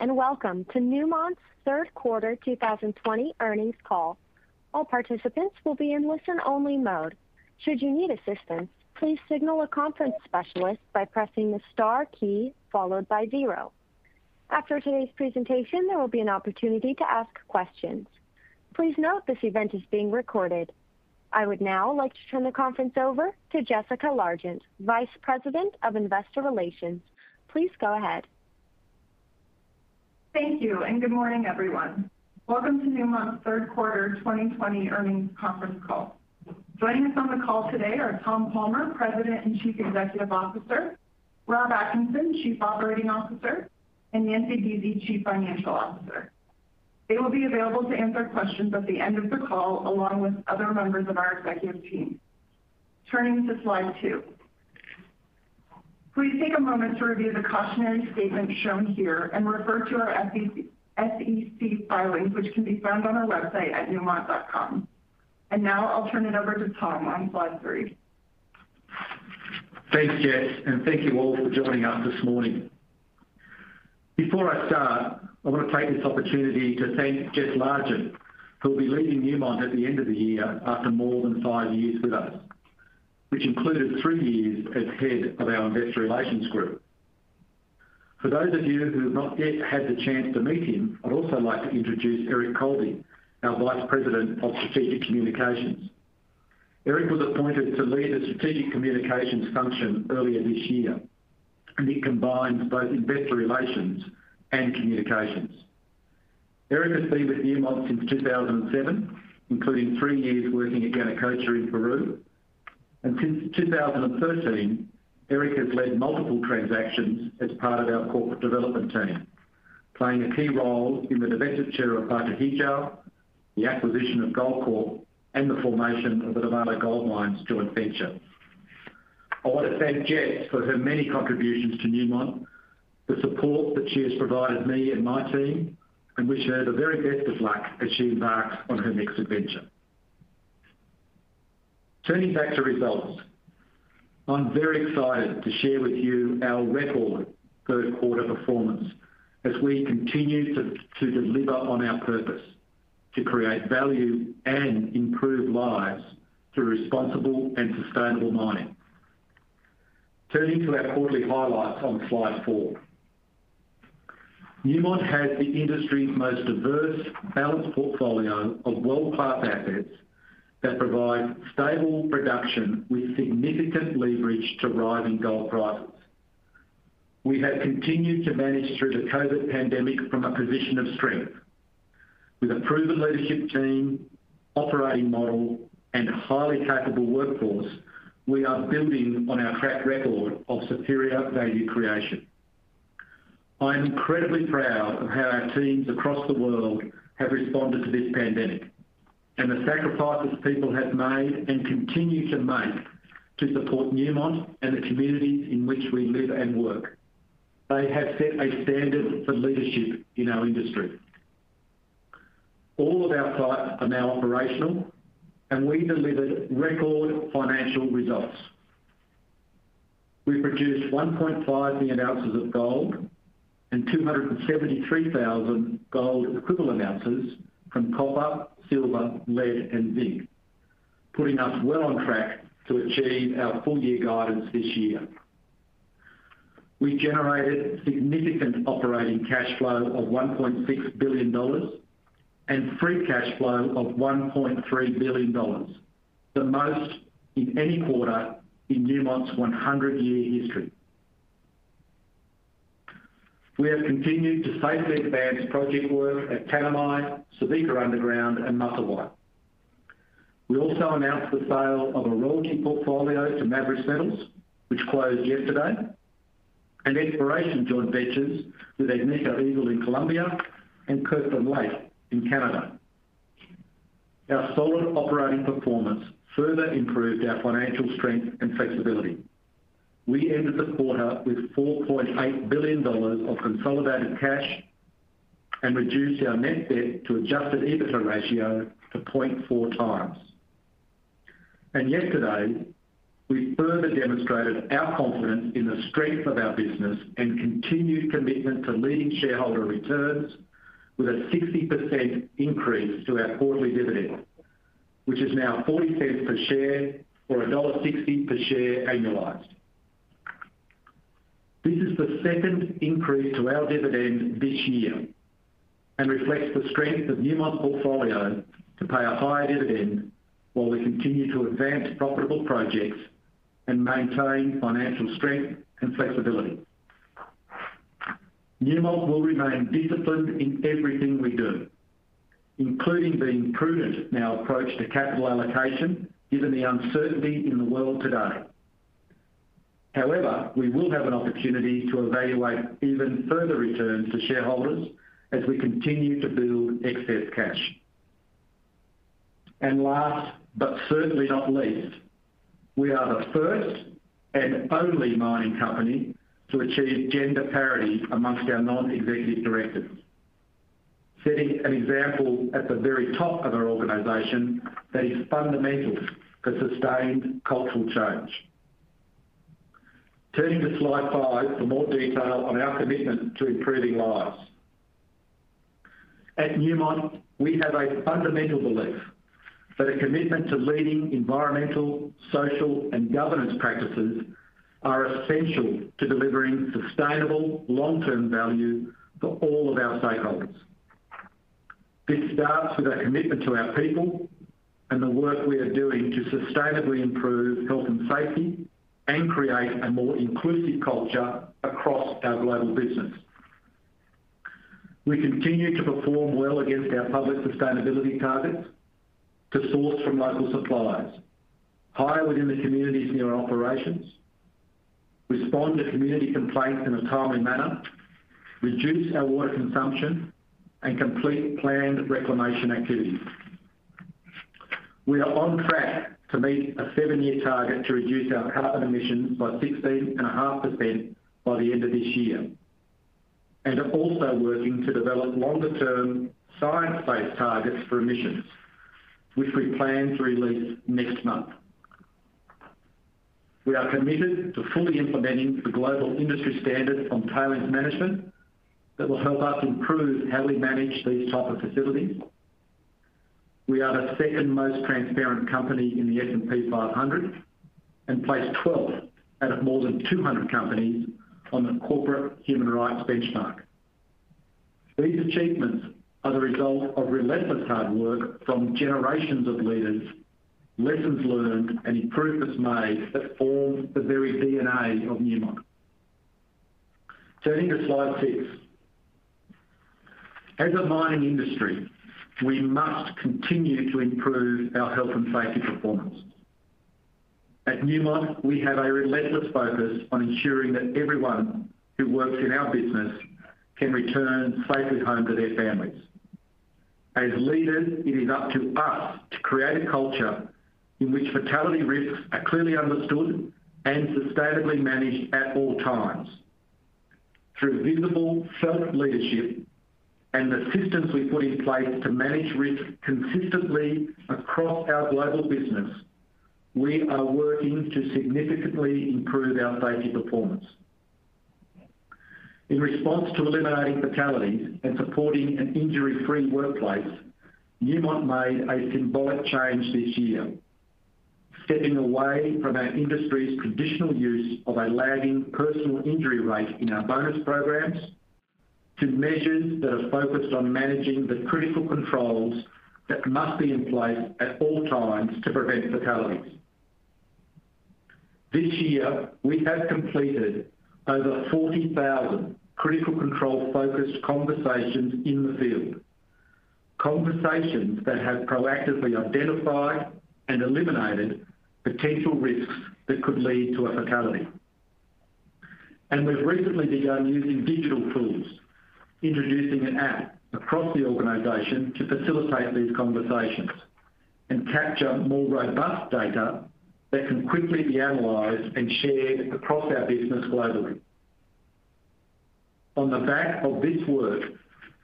And welcome to Newmont's third quarter 2020 earnings call. All participants will be in listen-only mode. Should you need assistance, please signal a conference specialist by pressing the star key followed by zero. After today's presentation, there will be an opportunity to ask questions. Please note this event is being recorded. I would now like to turn the conference over to Jessica Largent, Vice President of Investor Relations. Please go ahead. Thank you, and good morning, everyone. Welcome to Newmont's third quarter 2020 earnings conference call. Joining us on the call today are Tom Palmer, President and Chief Executive Officer, Rob Atkinson, Chief Operating Officer, and Nancy Buese, Chief Financial Officer. They will be available to answer questions at the end of the call, along with other members of our executive team. Turning to slide two. Please take a moment to review the cautionary statement shown here and refer to our SEC filings, which can be found on our website at newmont.com. And now I'll turn it over to Tom on slide three. Thanks, Jess, and thank you all for joining us this morning. Before I start, I want to take this opportunity to thank Jess Largent, who will be leaving Newmont at the end of the year after more than five years with us, which included three years as head of our investor relations group. For those of you who have not yet had the chance to meet him, I'd also like to introduce Eric Colby, our Vice President of Strategic Communications. Eric was appointed to lead the strategic communications function earlier this year, and he combines both investor relations and communications. Eric has been with Newmont since 2007, including three years working at Yanacocha in Peru. And since 2013, Eric has led multiple transactions as part of our corporate development team, playing a key role in the divestiture of Batu Hijau, the acquisition of Goldcorp, and the formation of the Nevada Gold Mines joint venture. I want to thank Jess for her many contributions to Newmont, the support that she has provided me and my team, and wish her the very best of luck as she embarks on her next adventure. Turning back to results. I'm very excited to share with you our record third quarter performance as we continue to deliver on our purpose to create value and improve lives through responsible and sustainable mining. Turning to our quarterly highlights on slide four. Newmont has the industry's most diverse, balanced portfolio of world-class assets that provide stable production with significant leverage to rising gold prices. We have continued to manage through the COVID pandemic from a position of strength. With a proven leadership team, operating model, and highly capable workforce, we are building on our track record of superior value creation. I am incredibly proud of how our teams across the world have responded to this pandemic and the sacrifices people have made and continue to make to support Newmont and the communities in which we live and work. They have set a standard for leadership in our industry. All of our sites are now operational, and we delivered record financial results. We produced 1.5 million ounces of gold and 273,000 gold equivalent ounces from copper, silver, lead, and zinc, putting us well on track to achieve our full-year guidance this year. We generated significant operating cash flow of $1.6 billion and free cash flow of $1.3 billion, the most in any quarter in Newmont's 100-year history. We have continued to safely advance project work at Tanami, Subika Underground, and Musselwhite. We also announced the sale of a royalty portfolio to Maverix Metals, which closed yesterday, and exploration joint ventures with Agnico Eagle in Colombia and Kirkland Lake in Canada. Our solid operating performance further improved our financial strength and flexibility. We ended the quarter with $4.8 billion of consolidated cash and reduced our net debt to adjusted EBITDA ratio to 0.4x. Yesterday, we further demonstrated our confidence in the strength of our business and continued commitment to leading shareholder returns with a 60% increase to our quarterly dividend, which is now $0.40 per share or $1.60 per share annualized. This is the second increase to our dividend this year and reflects the strength of Newmont's portfolio to pay a higher dividend while we continue to advance profitable projects and maintain financial strength and flexibility. Newmont will remain disciplined in everything we do, including being prudent in our approach to capital allocation, given the uncertainty in the world today. However, we will have an opportunity to evaluate even further returns to shareholders as we continue to build excess cash. And last, but certainly not least, we are the first and only mining company to achieve gender parity amongst our non-executive directors, setting an example at the very top of our organization that is fundamental for sustained cultural change. Turning to slide five for more detail on our commitment to improving lives. At Newmont, we have a fundamental belief that a commitment to leading environmental, social, and governance practices are essential to delivering sustainable long-term value for all of our stakeholders. This starts with our commitment to our people and the work we are doing to sustainably improve health and safety and create a more inclusive culture across our global business. We continue to perform well against our public sustainability targets to source from local suppliers, hire within the communities near our operations, respond to community complaints in a timely manner, reduce our water consumption, and complete planned reclamation activities. We are on track to meet a seven-year target to reduce our carbon emissions by 16.5% by the end of this year, and are also working to develop longer-term science-based targets for emissions, which we plan to release next month. We are committed to fully implementing the global industry standard on tailings management that will help us improve how we manage these type of facilities. We are the second most transparent company in the S&P 500 and placed 12th out of more than 200 companies on the Corporate Human Rights Benchmark. These achievements are the result of relentless hard work from generations of leaders, lessons learned, and improvements made that form the very DNA of Newmont. Turning to slide six. As a mining industry, we must continue to improve our health and safety performance. At Newmont, we have a relentless focus on ensuring that everyone who works in our business can return safely home to their families. As leaders, it is up to us to create a culture in which fatality risks are clearly understood and sustainably managed at all times. Through visible felt-leadership and the systems we put in place to manage risk consistently across our global business, we are working to significantly improve our safety performance. In response to eliminating fatalities and supporting an injury-free workplace, Newmont made a symbolic change this year, stepping away from our industry's traditional use of a lagging personal injury rate in our bonus programs to measures that are focused on managing the critical controls that must be in place at all times to prevent fatalities. This year, we have completed over 40,000 critical control-focused conversations in the field. Conversations that have proactively identified and eliminated potential risks that could lead to a fatality. And we've recently begun using digital tools, introducing an app across the organization to facilitate these conversations and capture more robust data that can quickly be analyzed and shared across our business globally. On the back of this work,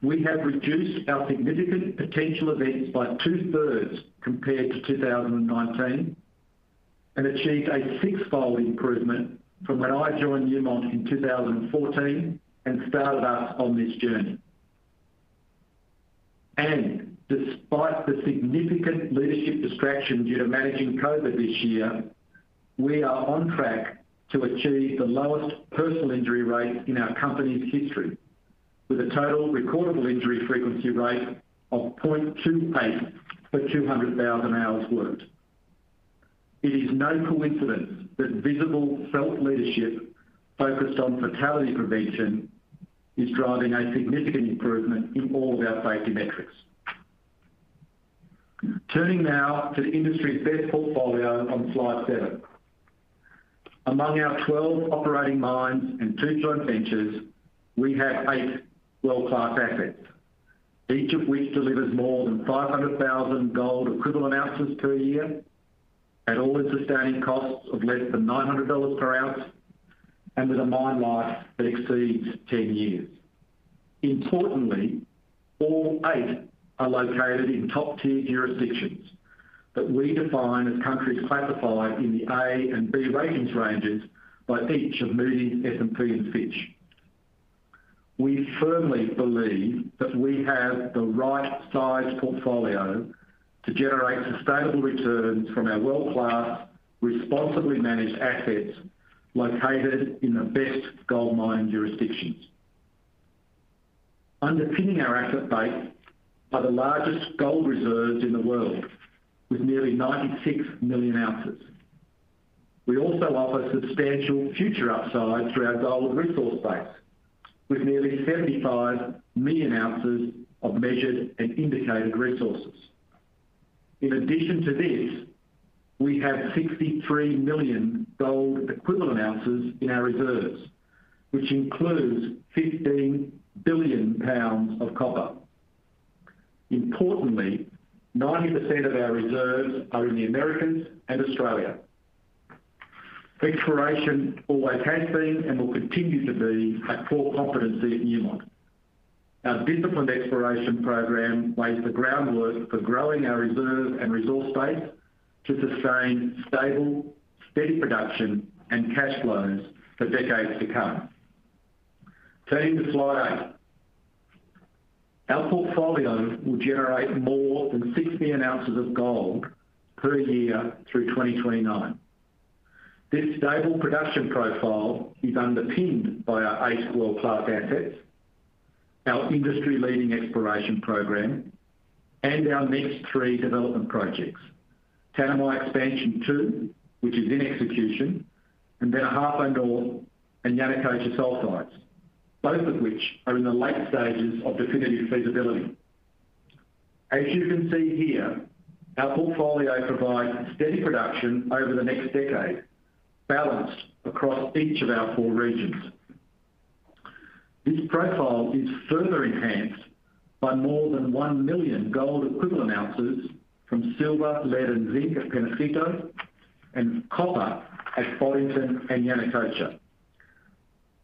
we have reduced our significant potential events by two-thirds compared to 2019 and achieved a six-fold improvement from when I joined Newmont in 2014 and started us on this journey. And despite the significant leadership distraction due to managing COVID this year, we are on track to achieve the lowest personal injury rate in our company's history, with a total recordable injury frequency rate of 0.28 per 200,000 hours worked. It is no coincidence that visible felt leadership focused on fatality prevention is driving a significant improvement in all of our safety metrics. Turning now to the industry's best portfolio on slide seven. Among our 12 operating mines and two joint ventures, we have eight world-class assets, each of which delivers more than 500,000 gold equivalent ounces per year at all-in sustaining costs of less than $900 per ounce and with a mine life that exceeds 10 years. Importantly, all eight are located in top-tier jurisdictions that we define as countries classified in the A and B ratings ranges by each of Moody's, S&P, and Fitch. We firmly believe that we have the right size portfolio to generate sustainable returns from our world-class, responsibly managed assets located in the best gold mining jurisdictions. Underpinning our asset base are the largest gold reserves in the world, with nearly 96 million ounces. We also offer substantial future upside through our gold resource base, with nearly 75 million ounces of measured and indicated resources. In addition to this, we have 63 million gold equivalent ounces in our reserves, which includes 15 billion pounds of copper. Importantly, 90% of our reserves are in the Americas and Australia. Exploration always has been and will continue to be a core competency at Newmont. Our disciplined exploration program lays the groundwork for growing our reserve and resource base to sustain stable, steady production and cash flows for decades to come. Turning to slide eight. Our portfolio will generate more than 6 million ounces of gold per year through 2029. This stable production profile is underpinned by our eight world-class assets, our industry-leading exploration program, and our next three development projects, Tanami Expansion 2, which is in execution, and then North and Yanacocha Sulfides, both of which are in the late stages of definitive feasibility. As you can see here, our portfolio provides steady production over the next decade, balanced across each of our four regions. This profile is further enhanced by more than 1 million gold equivalent ounces from silver, lead, and zinc at Peñasquito and copper at Boddington and Yanacocha.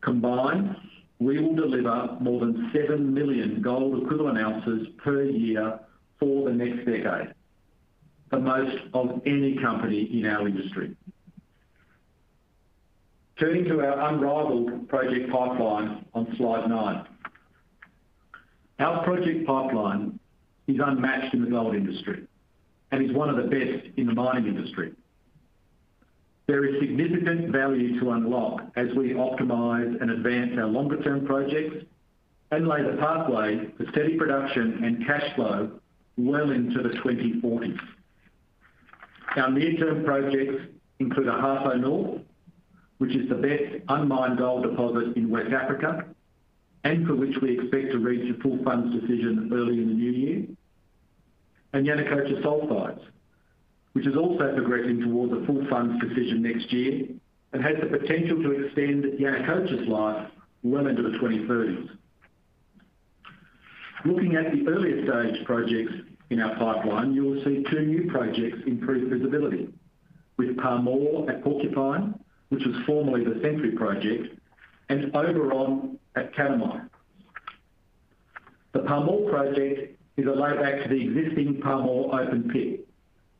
Combined, we will deliver more than 7 million gold equivalent ounces per year for the next decade, the most of any company in our industry. Turning to our unrivaled project pipeline on slide nine. Our project pipeline is unmatched in the gold industry and is one of the best in the mining industry. There is significant value to unlock as we optimize and advance our longer-term projects and lay the pathway for steady production and cash flow well into the 2040s. Our near-term projects include Ahafo North, which is the best unmined gold deposit in West Africa, and for which we expect to reach a full funds decision early in the new year. And Yanacocha Sulfides, which is also progressing towards a full funds decision next year and has the potential to extend Yanacocha's life well into the 2030s. Looking at the earlier stage projects in our pipeline, you will see two new projects improve visibility with Pamour at Porcupine, which was formerly the Century project, and Oberon at Tanami. The Pamour project is a layback to the existing Pamour open pit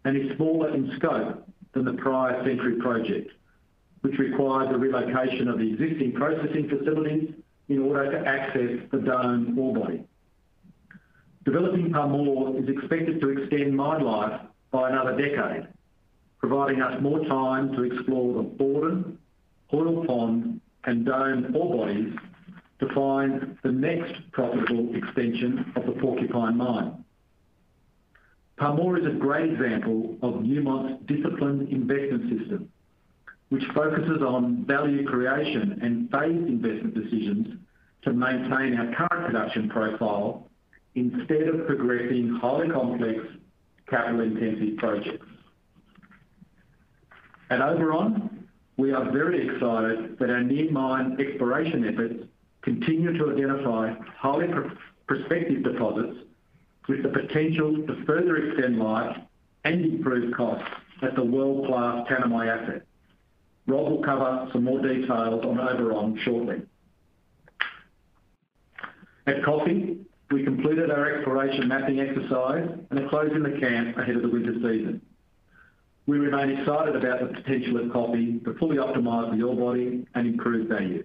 and is smaller in scope than the prior Century project, which required the relocation of the existing processing facilities in order to access the Dome ore body. Developing Pamour is expected to extend mine life by another decade, providing us more time to explore the Borden, Hoyle Pond, and Dome ore bodies to find the next profitable extension of the Porcupine mine. Pamour is a great example of Newmont's disciplined investment system, which focuses on value creation and phased investment decisions to maintain our current production profile instead of progressing highly complex capital-intensive projects. At Oberon, we are very excited that our near mine exploration efforts continue to identify highly prospective deposits with the potential to further extend life and improve costs at the world-class Tanami asset. Rob will cover some more details on Oberon shortly. At Coffee, we completed our exploration mapping exercise and are closing the camp ahead of the winter season. We remain excited about the potential of Coffee to fully optimize the ore body and improve value.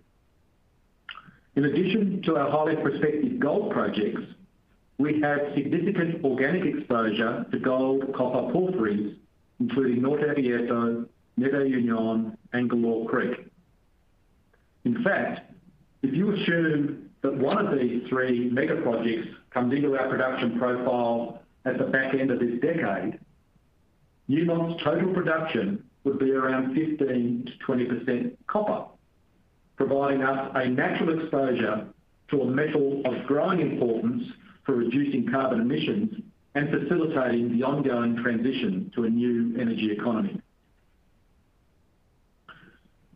In addition to our highly prospective gold projects, we have significant organic exposure to gold-copper porphyries, including Norte Abierto, NuevaUnión, and Galore Creek. In fact, if you assume that one of these three mega projects comes into our production profile at the back end of this decade, Newmont's total production would be around 15%-20% copper, providing us a natural exposure to a metal of growing importance for reducing carbon emissions and facilitating the ongoing transition to a new energy economy.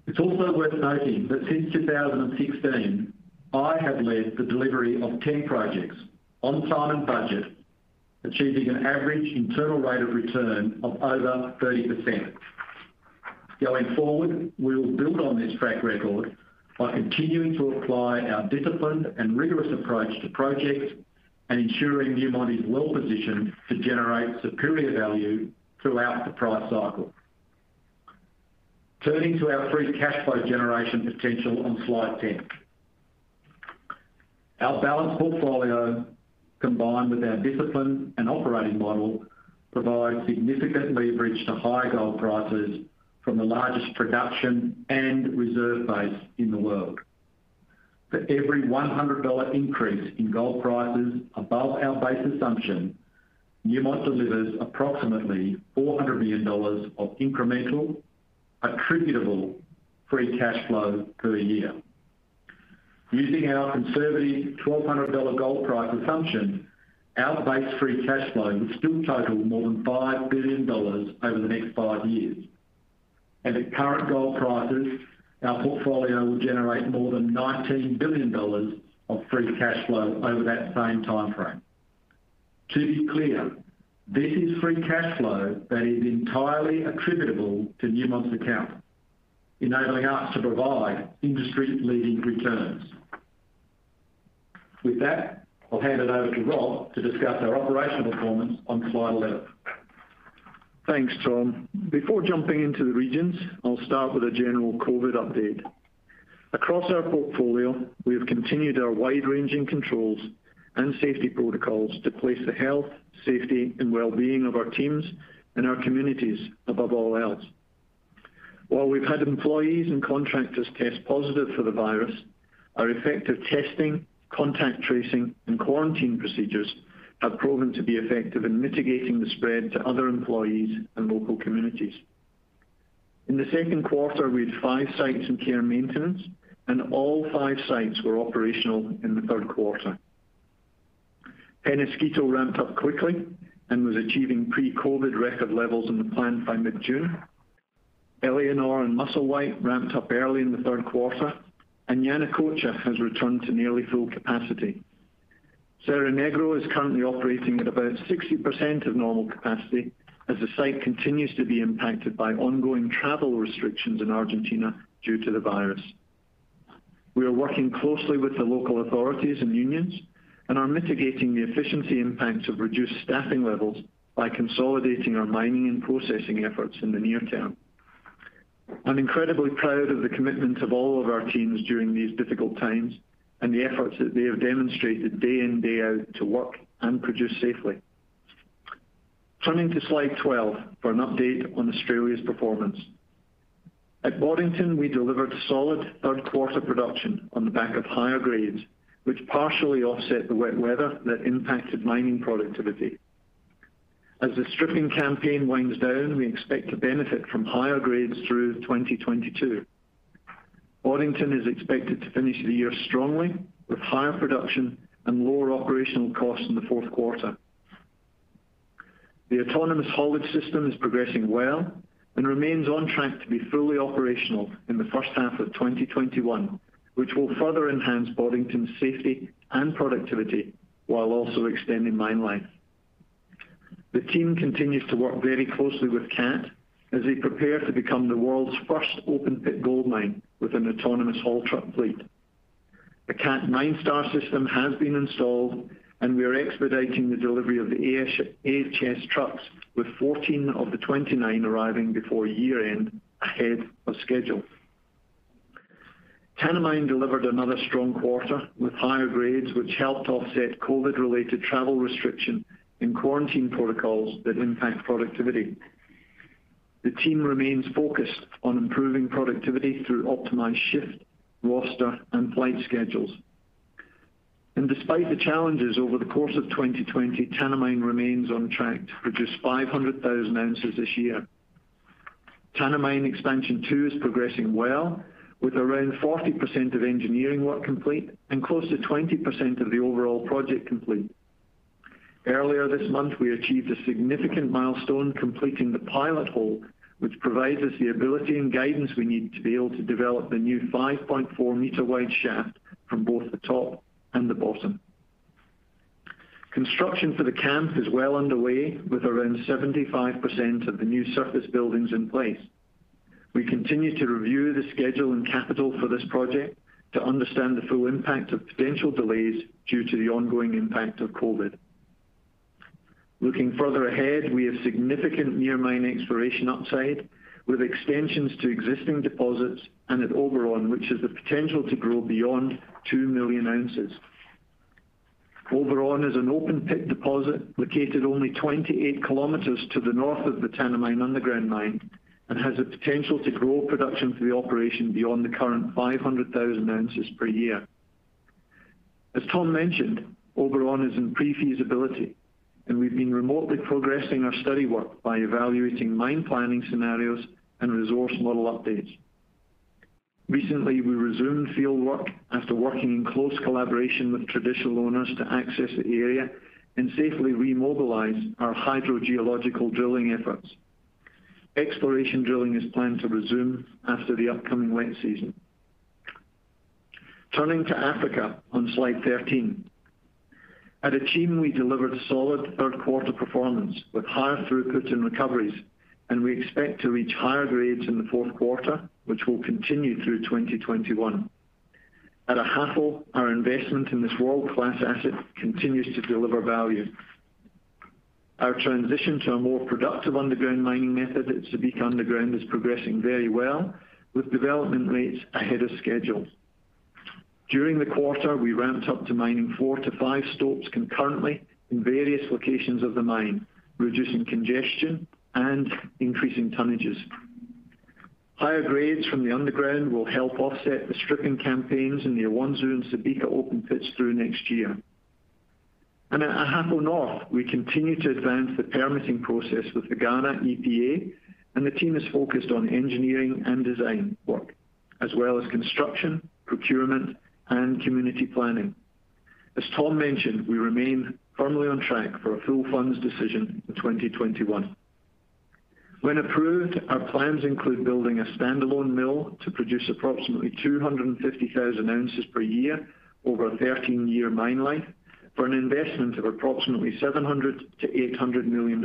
It's also worth noting that since 2016, I have led the delivery of 10 projects on time and budget, achieving an average internal rate of return of over 30%. Going forward, we will build on this track record by continuing to apply our disciplined and rigorous approach to projects and ensuring Newmont is well-positioned to generate superior value throughout the price cycle. Turning to our free cash flow generation potential on slide 10. Our balanced portfolio, combined with our discipline and operating model, provides significant leverage to high gold prices from the largest production and reserve base in the world. For every $100 increase in gold prices above our base assumption, Newmont delivers approximately $400 million of incremental attributable free cash flow per year. Using our conservative $1,200 gold price assumption, our base free cash flow would still total more than $5 billion over the next five years. And at current gold prices, our portfolio will generate more than $19 billion of free cash flow over that same timeframe. To be clear, this is free cash flow that is entirely attributable to Newmont's account, enabling us to provide industry-leading returns. With that, I'll hand it over to Rob to discuss our operational performance on slide 11. Thanks, Tom. Before jumping into the regions, I'll start with a general COVID update. Across our portfolio, we have continued our wide-ranging controls and safety protocols to place the health, safety, and well-being of our teams and our communities above all else. While we've had employees and contractors test positive for the virus, our effective testing, contact tracing, and quarantine procedures have proven to be effective in mitigating the spread to other employees and local communities. In the second quarter, we had five sites in care maintenance, and all five sites were operational in the third quarter. Peñasquito ramped up quickly and was achieving pre-COVID record levels in the plant by mid-June. Éléonore and Musselwhite ramped up early in the third quarter, and Yanacocha has returned to nearly full capacity. Cerro Negro is currently operating at about 60% of normal capacity as the site continues to be impacted by ongoing travel restrictions in Argentina due to the virus. We are working closely with the local authorities and unions and are mitigating the efficiency impacts of reduced staffing levels by consolidating our mining and processing efforts in the near term. I'm incredibly proud of the commitment of all of our teams during these difficult times and the efforts that they have demonstrated day in, day out to work and produce safely. Turning to slide 12 for an update on Australia's performance. At Boddington, we delivered solid third quarter production on the back of higher grades, which partially offset the wet weather that impacted mining productivity. As the stripping campaign winds down, we expect to benefit from higher grades through 2022. Boddington is expected to finish the year strongly with higher production and lower operational costs in the fourth quarter. The autonomous haulage system is progressing well and remains on track to be fully operational in the first half of 2021, which will further enhance Boddington's safety and productivity while also extending mine life. The team continues to work very closely with Cat as they prepare to become the world's first open-pit gold mine with an autonomous haul truck fleet. The Cat MineStar system has been installed, and we are expediting the delivery of the AHS trucks, with 14 of the 29 arriving before year-end ahead of schedule. Tanami delivered another strong quarter with higher grades, which helped offset COVID-related travel restriction and quarantine protocols that impact productivity. The team remains focused on improving productivity through optimized shift, roster, and flight schedules. Despite the challenges over the course of 2020, Tanami remains on track to produce 500,000 ounces this year. Tanami Expansion 2 is progressing well, with around 40% of engineering work complete and close to 20% of the overall project complete. Earlier this month, we achieved a significant milestone completing the pilot hole, which provides us the ability and guidance we need to be able to develop the new 5.4-meter wide shaft from both the top and the bottom. Construction for the camp is well underway, with around 75% of the new surface buildings in place. We continue to review the schedule and capital for this project to understand the full impact of potential delays due to the ongoing impact of COVID. Looking further ahead, we have significant near mine exploration upside with extensions to existing deposits and at Oberon, which has the potential to grow beyond 2 million ounces. Oberon is an open-pit deposit located only 28 kilometers to the north of the Tanami underground mine and has the potential to grow production for the operation beyond the current 500,000 ounces per year. As Tom mentioned, Oberon is in pre-feasibility, and we've been remotely progressing our study work by evaluating mine planning scenarios and resource model updates. Recently, we resumed field work after working in close collaboration with traditional owners to access the area and safely remobilize our hydrogeological drilling efforts. Exploration drilling is planned to resume after the upcoming wet season. Turning to Africa on slide 13. At Akyem, we delivered solid third quarter performance with higher throughput and recoveries, and we expect to reach higher grades in the fourth quarter, which will continue through 2021. At Ahafo, our investment in this world-class asset continues to deliver value. Our transition to a more productive underground mining method at Subika Underground is progressing very well, with development rates ahead of schedule. During the quarter, we ramped up to mining four to five stopes concurrently in various locations of the mine, reducing congestion and increasing tonnages. Higher grades from the underground will help offset the stripping campaigns in the Awonsu and Subika open pits through next year. And at Ahafo North, we continue to advance the permitting process with the Ghana EPA, and the team is focused on engineering and design work, as well as construction, procurement, and community planning. As Tom mentioned, we remain firmly on track for a full funds decision in 2021. When approved, our plans include building a standalone mill to produce approximately 250,000 ounces per year over a 13-year mine life, for an investment of approximately $700 million-$800 million.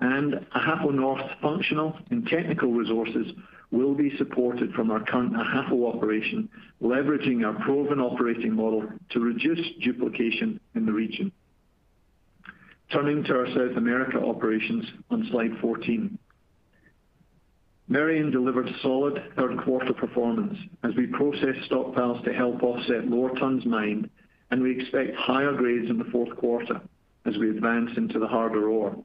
And Ahafo North functional and technical resources will be supported from our current Ahafo operation, leveraging our proven operating model to reduce duplication in the region. Turning to our South America operations on slide 14. Merian delivered solid third quarter performance as we processed stockpiles to help offset lower tons mined, and we expect higher grades in the fourth quarter as we advance into the harder ore.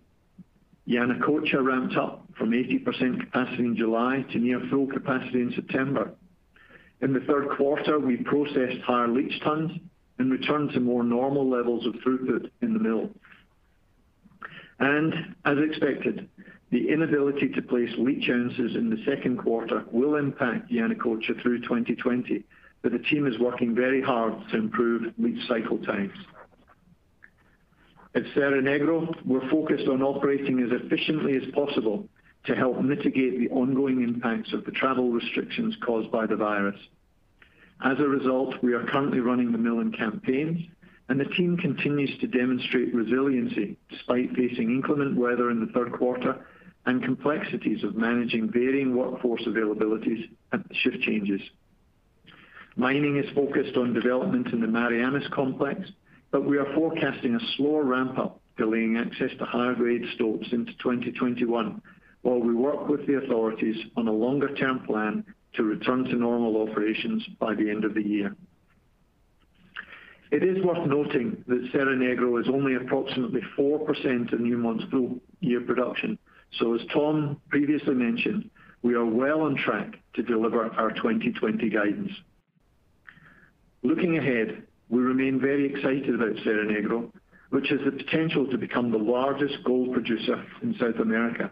Yanacocha ramped up from 80% capacity in July to near full capacity in September. In the third quarter, we processed higher leach tons and returned to more normal levels of throughput in the mill. And as expected, the inability to place leach ounces in the second quarter will impact Yanacocha through 2020, but the team is working very hard to improve leach cycle times. At Cerro Negro, we're focused on operating as efficiently as possible to help mitigate the ongoing impacts of the travel restrictions caused by the virus. As a result, we are currently running the mill in campaigns, and the team continues to demonstrate resiliency despite facing inclement weather in the third quarter and complexities of managing varying workforce availabilities and shift changes. Mining is focused on development in the Marianas complex, but we are forecasting a slower ramp-up, delaying access to higher-grade stopes into 2021 while we work with the authorities on a longer-term plan to return to normal operations by the end of the year. It is worth noting that Cerro Negro is only approximately 4% of Newmont's full-year production. So, as Tom previously mentioned, we are well on track to deliver our 2020 guidance. Looking ahead, we remain very excited about Cerro Negro, which has the potential to become the largest gold producer in South America.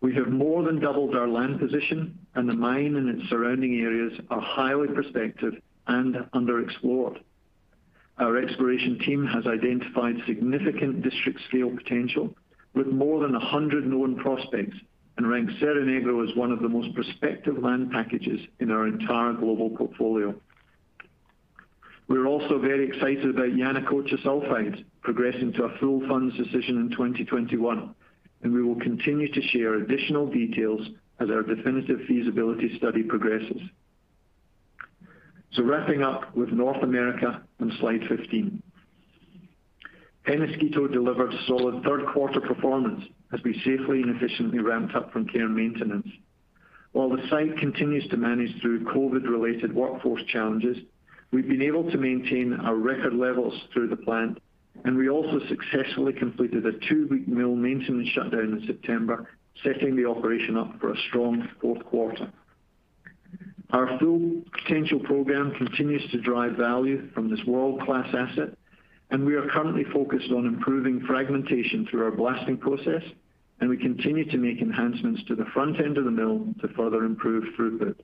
We have more than doubled our land position, and the mine and its surrounding areas are highly prospective and underexplored. Our exploration team has identified significant district-scale potential with more than 100 known prospects and ranks Cerro Negro as one of the most prospective land packages in our entire global portfolio. We're also very excited about Yanacocha Sulfides progressing to a full funds decision in 2021, and we will continue to share additional details as our definitive feasibility study progresses. So wrapping up with North America on slide 15. Peñasquito delivered solid third quarter performance as we safely and efficiently ramped up from care and maintenance. While the site continues to manage through COVID-related workforce challenges, we've been able to maintain our record levels through the plant, and we also successfully completed a two-week mill maintenance shutdown in September, setting the operation up for a strong fourth quarter. Our Full Potential program continues to drive value from this world-class asset, and we are currently focused on improving fragmentation through our blasting process, and we continue to make enhancements to the front end of the mill to further improve throughput.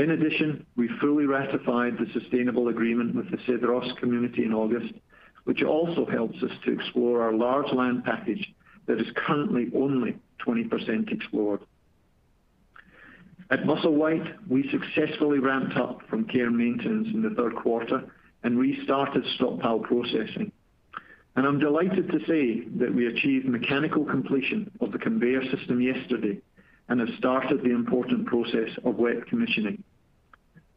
In addition, we fully ratified the sustainable agreement with the Cedros community in August, which also helps us to explore our large land package that is currently only 20% explored. At Musselwhite, we successfully ramped up from care and maintenance in the third quarter and restarted stockpile processing. And I'm delighted to say that we achieved mechanical completion of the conveyor system yesterday and have started the important process of wet commissioning.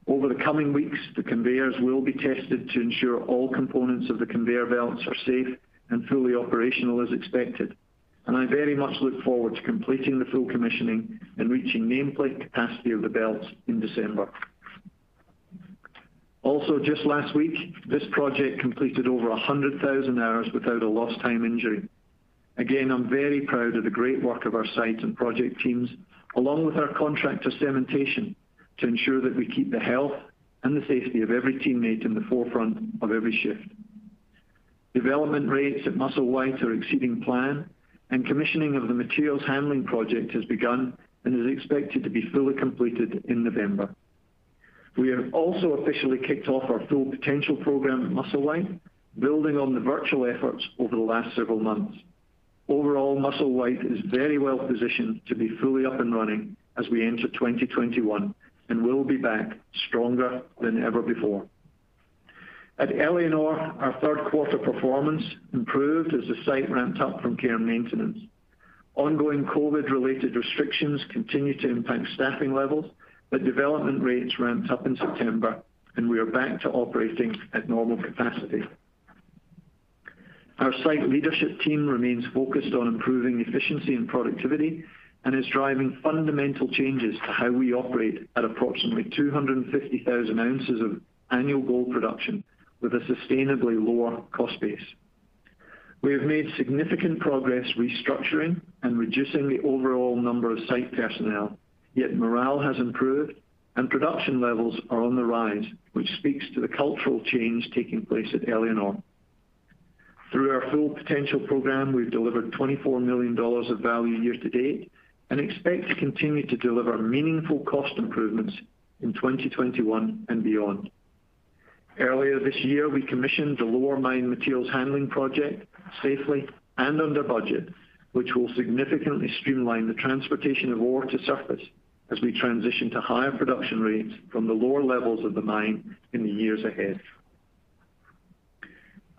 Over the coming weeks, the conveyors will be tested to ensure all components of the conveyor belts are safe and fully operational as expected. And I very much look forward to completing the full commissioning and reaching nameplate capacity of the belts in December. Also, just last week, this project completed over 100,000 hours without a lost time injury. Again, I'm very proud of the great work of our site and project teams, along with our contractor cementation, to ensure that we keep the health and the safety of every teammate in the forefront of every shift. Development rates at Musselwhite are exceeding plan, and commissioning of the materials handling project has begun and is expected to be fully completed in November. We have also officially kicked off our Full Potential program at Musselwhite, building on the virtual efforts over the last several months. Overall, Musselwhite is very well positioned to be fully up and running as we enter 2021 and will be back stronger than ever before. At Éléonore, our third quarter performance improved as the site ramped up from care and maintenance. Ongoing COVID-related restrictions continue to impact staffing levels, but development rates ramped up in September, and we are back to operating at normal capacity. Our site leadership team remains focused on improving efficiency and productivity and is driving fundamental changes to how we operate at approximately 250,000 ounces of annual gold production with a sustainably lower cost base. We have made significant progress restructuring and reducing the overall number of site personnel, yet morale has improved and production levels are on the rise, which speaks to the cultural change taking place at Éléonore. Through our Full Potential program, we've delivered $24 million of value year to date and expect to continue to deliver meaningful cost improvements in 2021 and beyond. Earlier this year, we commissioned the Lower Mine Materials Handling Project safely and under budget, which will significantly streamline the transportation of ore to surface as we transition to higher production rates from the lower levels of the mine in the years ahead.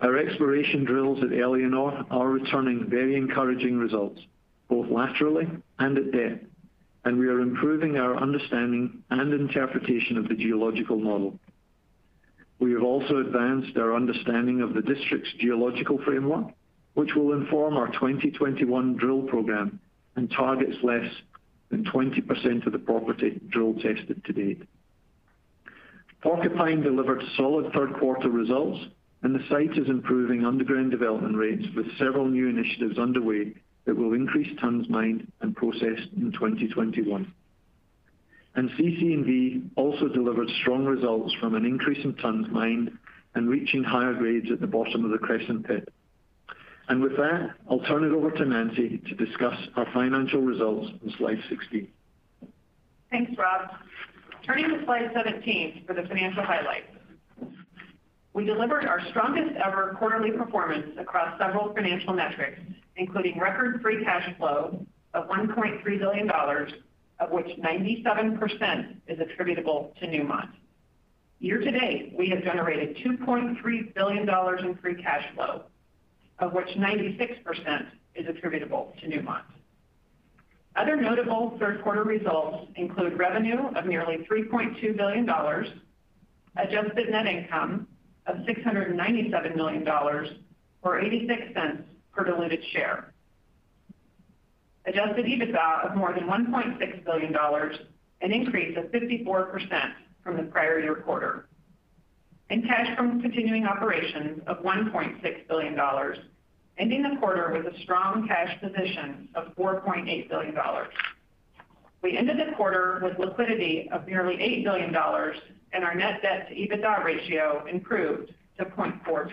Our exploration drills at Éléonore are returning very encouraging results, both laterally and at depth, and we are improving our understanding and interpretation of the geological model. We have also advanced our understanding of the district's geological framework, which will inform our 2021 drill program and targets less than 20% of the property drill tested to date. Porcupine delivered solid third quarter results, and the site is improving underground development rates with several new initiatives underway that will increase tons mined and processed in 2021. CC&V also delivered strong results from an increase in tons mined and reaching higher grades at the bottom of the Crescent Pit. And with that, I'll turn it over to Nancy to discuss our financial results on slide 16. Thanks, Rob. Turning to slide 17 for the financial highlights. We delivered our strongest ever quarterly performance across several financial metrics, including record free cash flow of $1.3 billion, of which 97% is attributable to Newmont. Year to date, we have generated $2.3 billion in free cash flow, of which 96% is attributable to Newmont. Other notable third quarter results include revenue of nearly $3.2 billion, adjusted net income of $697 million, or $0.86 per diluted share. Adjusted EBITDA of more than $1.6 billion, an increase of 54% from the prior year quarter. And cash from continuing operations of $1.6 billion, ending the quarter with a strong cash position of $4.8 billion. We ended the quarter with liquidity of nearly $8 billion, and our net debt to EBITDA ratio improved to 0.4x.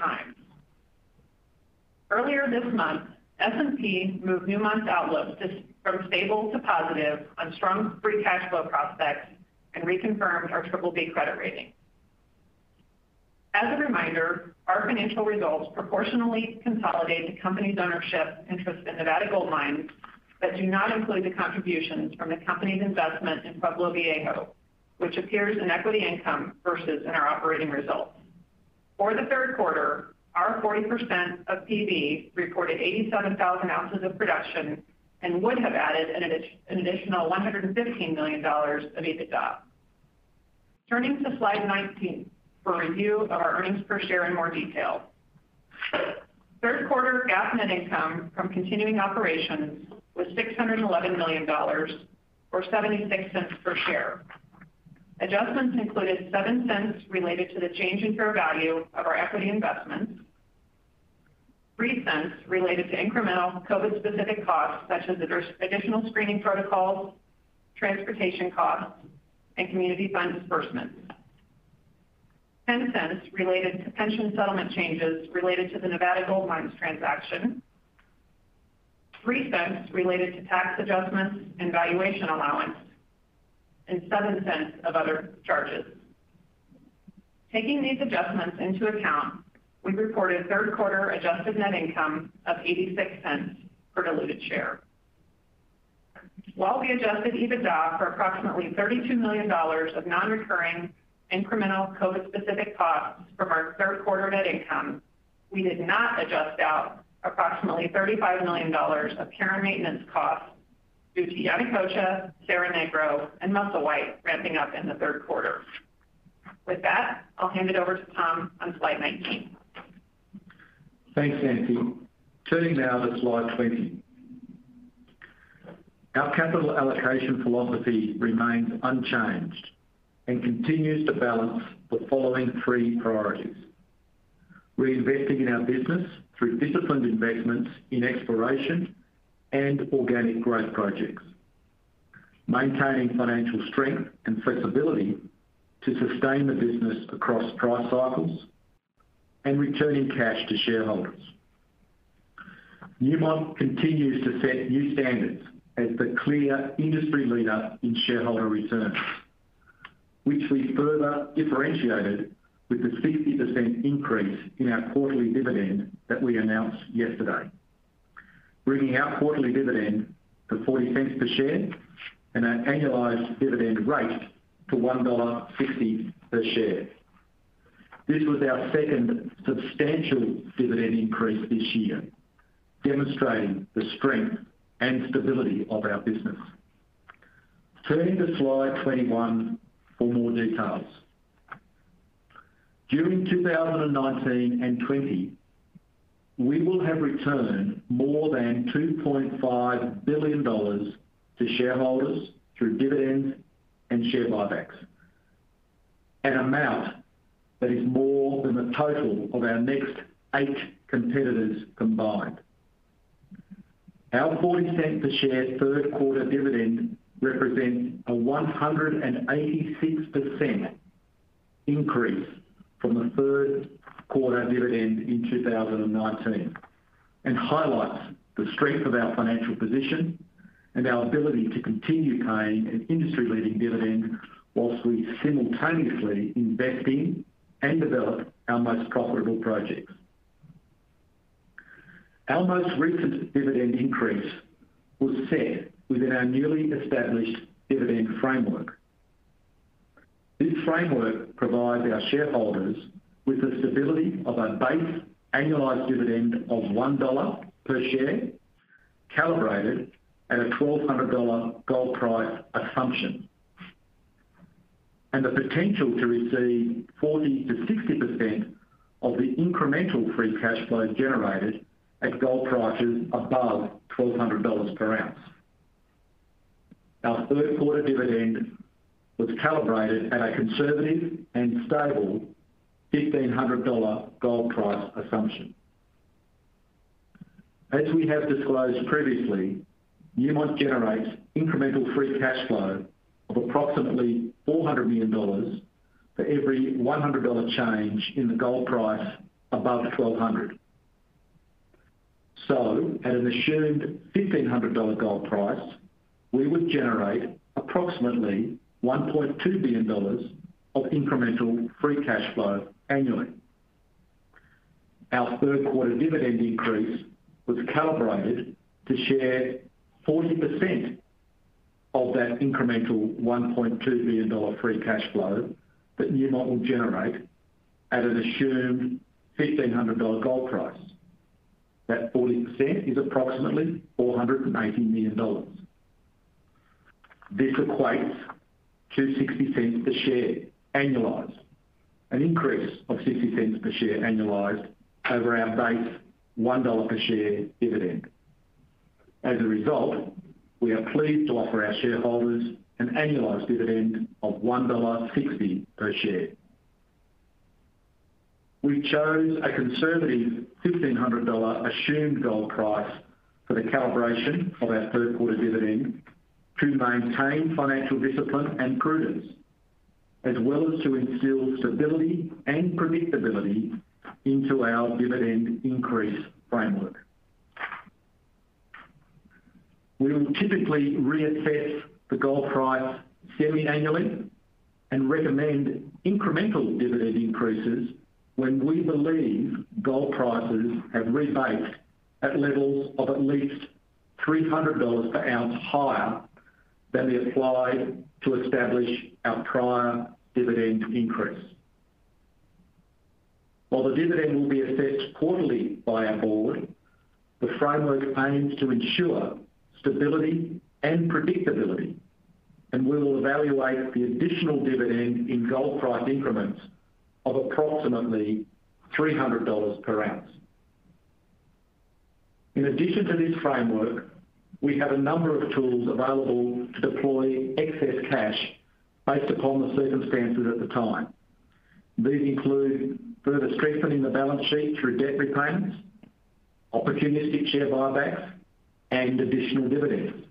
Earlier this month, S&P moved Newmont's outlook from stable to positive on strong free cash flow prospects and reconfirmed our BBB credit rating. As a reminder, our financial results proportionally consolidate the company's ownership interest in Nevada Gold Mines but do not include the contributions from the company's investment in Pueblo Viejo, which appears in equity income versus in our operating results. For the third quarter, our 40% of PV reported 87,000 ounces of production and would have added an additional $115 million of EBITDA. Turning to slide 19 for a review of our earnings per share in more detail. Third quarter GAAP net income from continuing operations was $611 million, or $0.76 per share. Adjustments included $0.07 related to the change in fair value of our equity investments, $0.03 related to incremental COVID-specific costs such as additional screening protocols, transportation costs, and community fund disbursements. $0.10 related to pension settlement changes related to the Nevada Gold Mines transaction, $0.03 related to tax adjustments and valuation allowance, and $0.07 of other charges. Taking these adjustments into account, we reported third quarter adjusted net income of $0.86 per diluted share. While we adjusted EBITDA for approximately $32 million of non-recurring incremental COVID-specific costs from our third quarter net income, we did not adjust out approximately $35 million of care and maintenance costs to Yanacocha, Cerro Negro, and Musselwhite ramping up in the third quarter. With that, I'll hand it over to Tom on slide 19. Thanks, Nancy. Turning now to slide 20. Our capital allocation philosophy remains unchanged and continues to balance the following three priorities. Reinvesting in our business through disciplined investments in exploration and organic growth projects. Maintaining financial strength and flexibility to sustain the business across price cycles and returning cash to shareholders. Newmont continues to set new standards as the clear industry leader in shareholder returns, which we further differentiated with the 60% increase in our quarterly dividend that we announced yesterday, bringing our quarterly dividend to $0.40 per share and our annualized dividend rate to $1.60 per share. This was our second substantial dividend increase this year, demonstrating the strength and stability of our business. Turning to slide 21 for more details. During 2019 and 2020, we will have returned more than $2.5 billion to shareholders through dividends and share buybacks, an amount that is more than the total of our next eight competitors combined. Our $0.40 per share third quarter dividend represents a 186% increase from the third quarter dividend in 2019 and highlights the strength of our financial position and our ability to continue paying an industry-leading dividend whilst we simultaneously invest in and develop our most profitable projects. Our most recent dividend increase was set within our newly established dividend framework. This framework provides our shareholders with the stability of a base annualized dividend of $1 per share, calibrated at a $1,200 gold price assumption, and the potential to receive 40%-60% of the incremental free cash flow generated at gold prices above $1,200 per ounce. Our third quarter dividend was calibrated at a conservative and stable $1,500 gold price assumption. As we have disclosed previously, Newmont generates incremental free cash flow of approximately $400 million for every $100 change in the gold price above 1,200. So at an assumed $1,500 gold price, we would generate approximately $1.2 billion of incremental free cash flow annually. Our third quarter dividend increase was calibrated to share 40% of that incremental $1.2 billion free cash flow that Newmont will generate at an assumed $1,500 gold price. That 40% is approximately $480 million. This equates to $0.60 per share annualized, an increase of $0.60 per share annualized over our base $1 per share dividend. As a result, we are pleased to offer our shareholders an annualized dividend of $1.60 per share. We chose a conservative $1,500 assumed gold price for the calibration of our third quarter dividend to maintain financial discipline and prudence, as well as to instill stability and predictability into our dividend increase framework. We will typically reassess the gold price semi-annually and recommend incremental dividend increases when we believe gold prices have rebased at levels of at least $300 per ounce higher than we applied to establish our prior dividend increase. While the dividend will be assessed quarterly by our board, the framework aims to ensure stability and predictability, and we will evaluate the additional dividend in gold price increments of approximately $300 per ounce. In addition to this framework, we have a number of tools available to deploy excess cash based upon the circumstances at the time. These include further strengthening the balance sheet through debt repayments, opportunistic share buybacks, and additional dividends.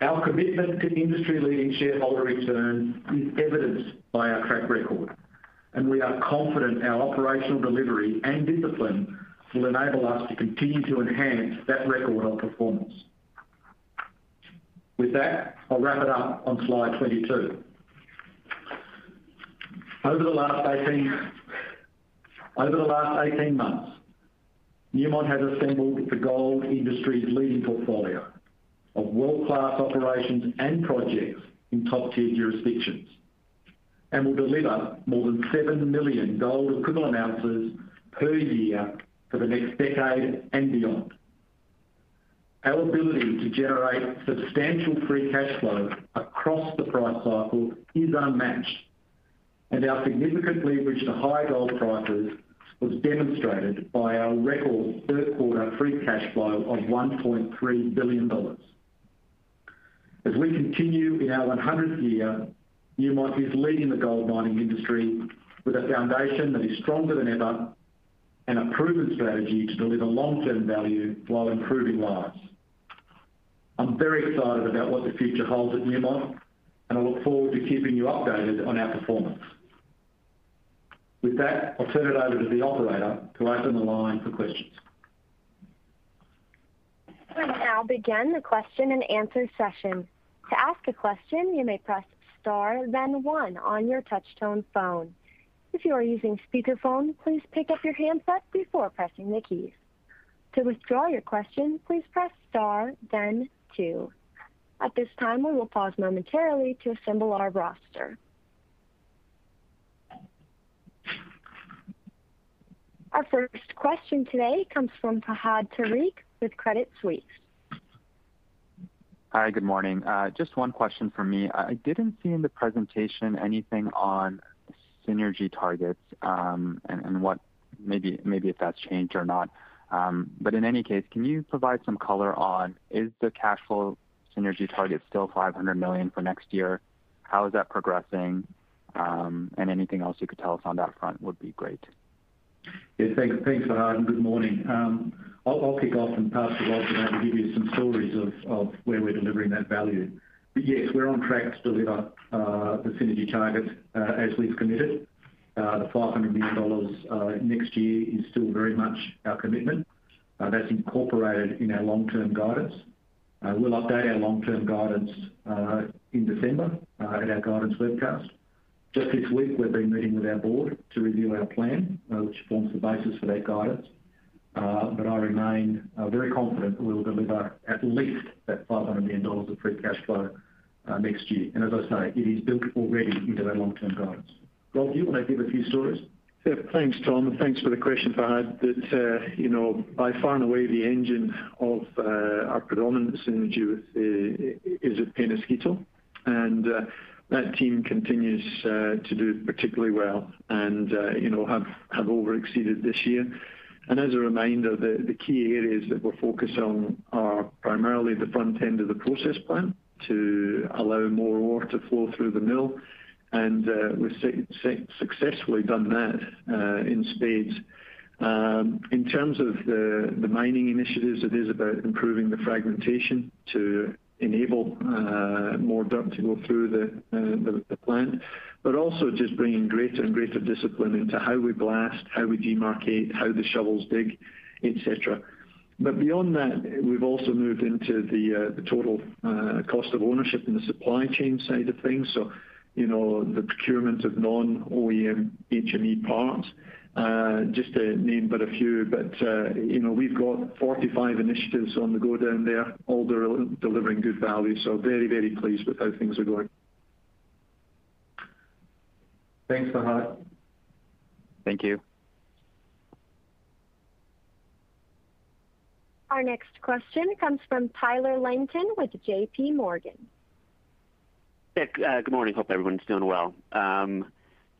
Our commitment to industry-leading shareholder returns is evidenced by our track record, and we are confident our operational delivery and discipline will enable us to continue to enhance that record of performance. With that, I'll wrap it up on slide 22. Over the last 18 months, Newmont has assembled the gold industry's leading portfolio of world-class operations and projects in top-tier jurisdictions and will deliver more than 7 million gold equivalent ounces per year for the next decade and beyond. Our ability to generate substantial free cash flow across the price cycle is unmatched, and our significant leverage to high gold prices was demonstrated by our record third quarter free cash flow of $1.3 billion. As we continue in our 100th year, Newmont is leading the gold mining industry with a foundation that is stronger than ever and a proven strategy to deliver long-term value while improving lives. I'm very excited about what the future holds at Newmont, and I look forward to keeping you updated on our performance. With that, I'll turn it over to the operator to open the line for questions. We now begin the question-and-answer session. To ask a question, you may press star then one on your touch-tone phone. If you are using speakerphone, please pick up your handset before pressing the keys. To withdraw your question, please press star then two. At this time, we will pause momentarily to assemble our roster. Our first question today comes from Fahad Tariq with Credit Suisse. Hi, good morning. Uh, just one question from me. I didn't see in the presentation anything on synergy targets, and what maybe maybe if that's changed or not. Um but in any case, can you provide some color on, is the cash flow synergy target still 500 million for next year? How is that progressing? Um and anything else you could tell us on that front would be great. Yeah, thanks, Fahad, good morning. I'll kick off and pass to Rob to maybe give you some stories of where we're delivering that value. Yes, we're on track to deliver uh, the synergy targets uh, as we've committed. Uh, the $500 million next year is still very much our commitment. That's incorporated in our long-term guidance. We'll update our long-term guidance in December at our guidance webcast. Just this week, we've been meeting with our board to review our plan, which forms the basis for that guidance. But I remain very confident that we will deliver at least that $500 million of free cash flow Uh, next year. And as I say, it is built already into our long-term guidance. Rob, do you want to give a few stories? Yeah. Thanks, Tom, and thanks for the question, Fahad. That uh, you know, by far and away, the engine of uh, our predominant synergy is at Peñasquito. And that team continues to do particularly well and you know, have over-exceeded this year. And as a reminder, the key areas that we're focused on are primarily the front end of the process plant to allow more ore to flow through the mill. And uh, we've successfully done that uh, in spades. Um, in terms of the mining initiatives, it is about improving the fragmentation to enable uh, more dirt to go through the plant, but also just bringing greater and greater discipline into how we blast, how we demarcate, how the shovels dig, et cetera. But beyond that, we've also moved into the uh, total uh, cost of ownership in the supply chain side of things. So, you know, the procurement of non-OEM HME parts, uh, just to name but a few. But, you know, we've got 45 initiatives on the go down there, all delivering good value. So very, very pleased with how things are going. Thanks, Fahad. Thank you. Our next question comes from Tyler Langton with JPMorgan. Uh, good morning. Hope everyone's doing well. Um,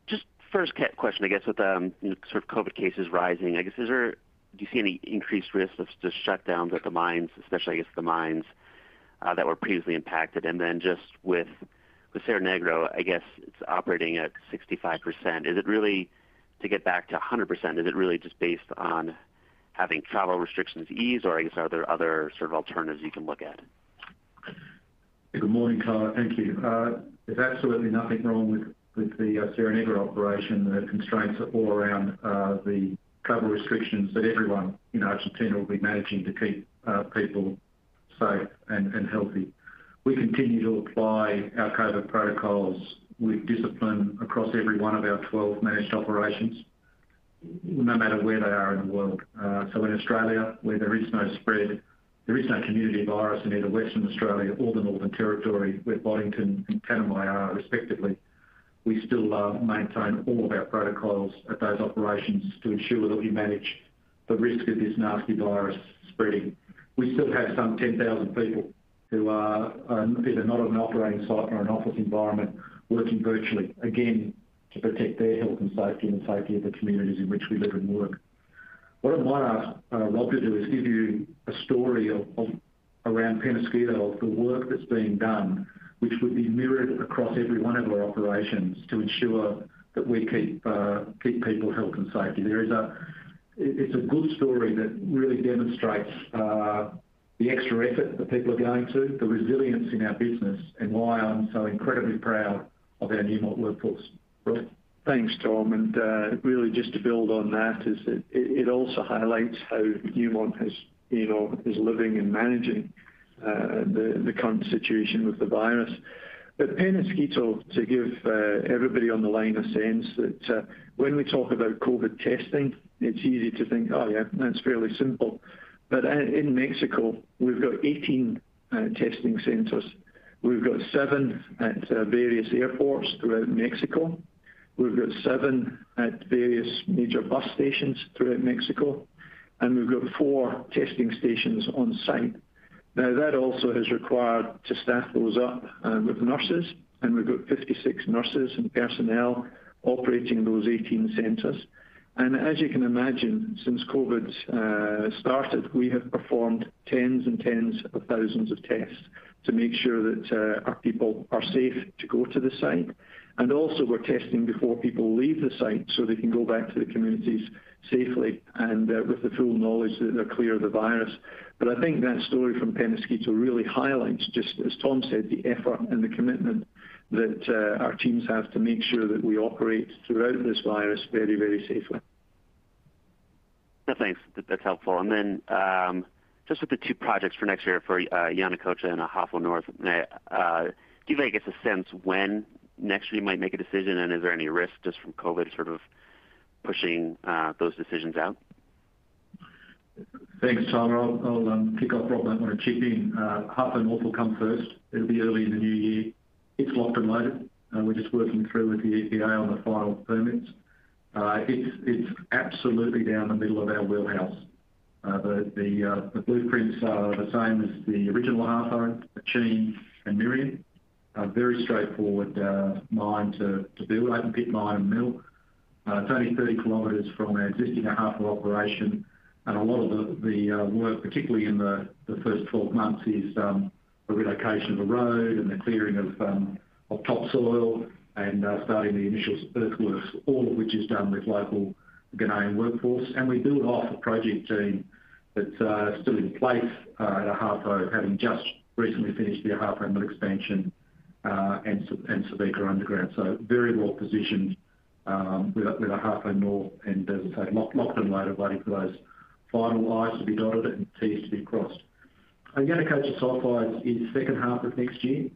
just first question, I guess, with um, sort of COVID cases rising, I guess, do you see any increased risk of just shutdowns at the mines, especially, I guess, the mines uh, that were previously impacted? And then just with with Cerro Negro, I guess it's operating at 65%. Is it really to get back to 100%, is it really just based on having travel restrictions ease, or I guess, are there other sort of alternatives you can look at? Good morning, Tyler. Thank you. Uh, there's absolutely nothing wrong with the uh, Cerro Negro operation. The constraints are all around uh, the travel restrictions that everyone in Argentina will be managing to keep people safe and healthy. We continue to apply our COVID protocols with discipline across every one of our 12 managed operations, no matter where they are in the world. Uh, so, in Australia, where there is no spread, there is no community virus in either Western Australia or the Northern Territory, where Boddington and Tanami are respectively, we still uh, maintain all of our protocols at those operations to ensure that we manage the risk of this nasty virus spreading. We still have some 10,000 people who are either not on an operating site or an office environment working virtually, again, to protect their health and safety and the safety of the communities in which we live and work. What I might ask uh, Rob to do is give you a story around Peñasquito of the work that's being done, which would be mirrored across every one of our operations to ensure that we keep uh, people health and safety. It's a good story that really demonstrates uh, the extra effort that people are going to, the resilience in our business, and why I'm so incredibly proud of our Newmont workforce. Thanks, Tom. And uh, really just to build on that, is that, it also highlights how Newmont is living and managing uh, the current situation with the virus. At Peñasquito, to give uh, everybody on the line a sense that when we talk about COVID testing, it's easy to think, "Oh, yeah, that's fairly simple." But in Mexico, we've got 18 testing centers. We've got seven at various airports throughout Mexico. We've got seven at various major bus stations throughout Mexico, and we've got four testing stations on site. Now, that also has required to staff those up uh, with nurses, and we've got 56 nurses and personnel operating those 18 centers. And as you can imagine, since COVID uh, started, we have performed tens and tens of thousands of tests to make sure that uh, our people are safe to go to the site. And also, we're testing before people leave the site so they can go back to the communities safely and uh, with the full knowledge that they're clear of the virus. But I think that story from Peñasquito really highlights, just as Tom said, the effort and the commitment that uh, our teams have to make sure that we operate throughout this virus very very safely. Thanks. That's helpful. And then um, just with the two projects for next year for uh, Yanacocha and Ahafo North, do you have, I guess, a sense when next year you might make a decision? And is there any risk just from COVID sort of pushing uh, those decisions out? Thanks, Tyler. I'll um, kick off. Rob might want to chip in. Ahafo North will come first. It'll be early in the new year. It's locked and loaded. Uh, we're just working through with the EPA on the final permits. Uh, it's absolutely down the middle of our wheelhouse. The blueprints are the same as the original Ahafo, Akyem, and Merian. A very straightforward uh, mine to build, open pit mine and mill. Uh, it's only 30 km from our existing Ahafo operation. And a lot of the uh, work, particularly in the first 12 months, is um, the relocation of the road and the clearing of um, topsoil and starting the initial earthworks, all of which is done with local Ghanaian workforce. And we build off a project team that's still in place at Ahafo, having just recently finished the Ahafo Mill Expansion Uh, and Subika Underground. So very well positioned um, with Ahafo North and, as I say, locked and loaded, waiting for those final I's to be dotted and T's to be crossed. Yanacocha Sulfides is second half of next year.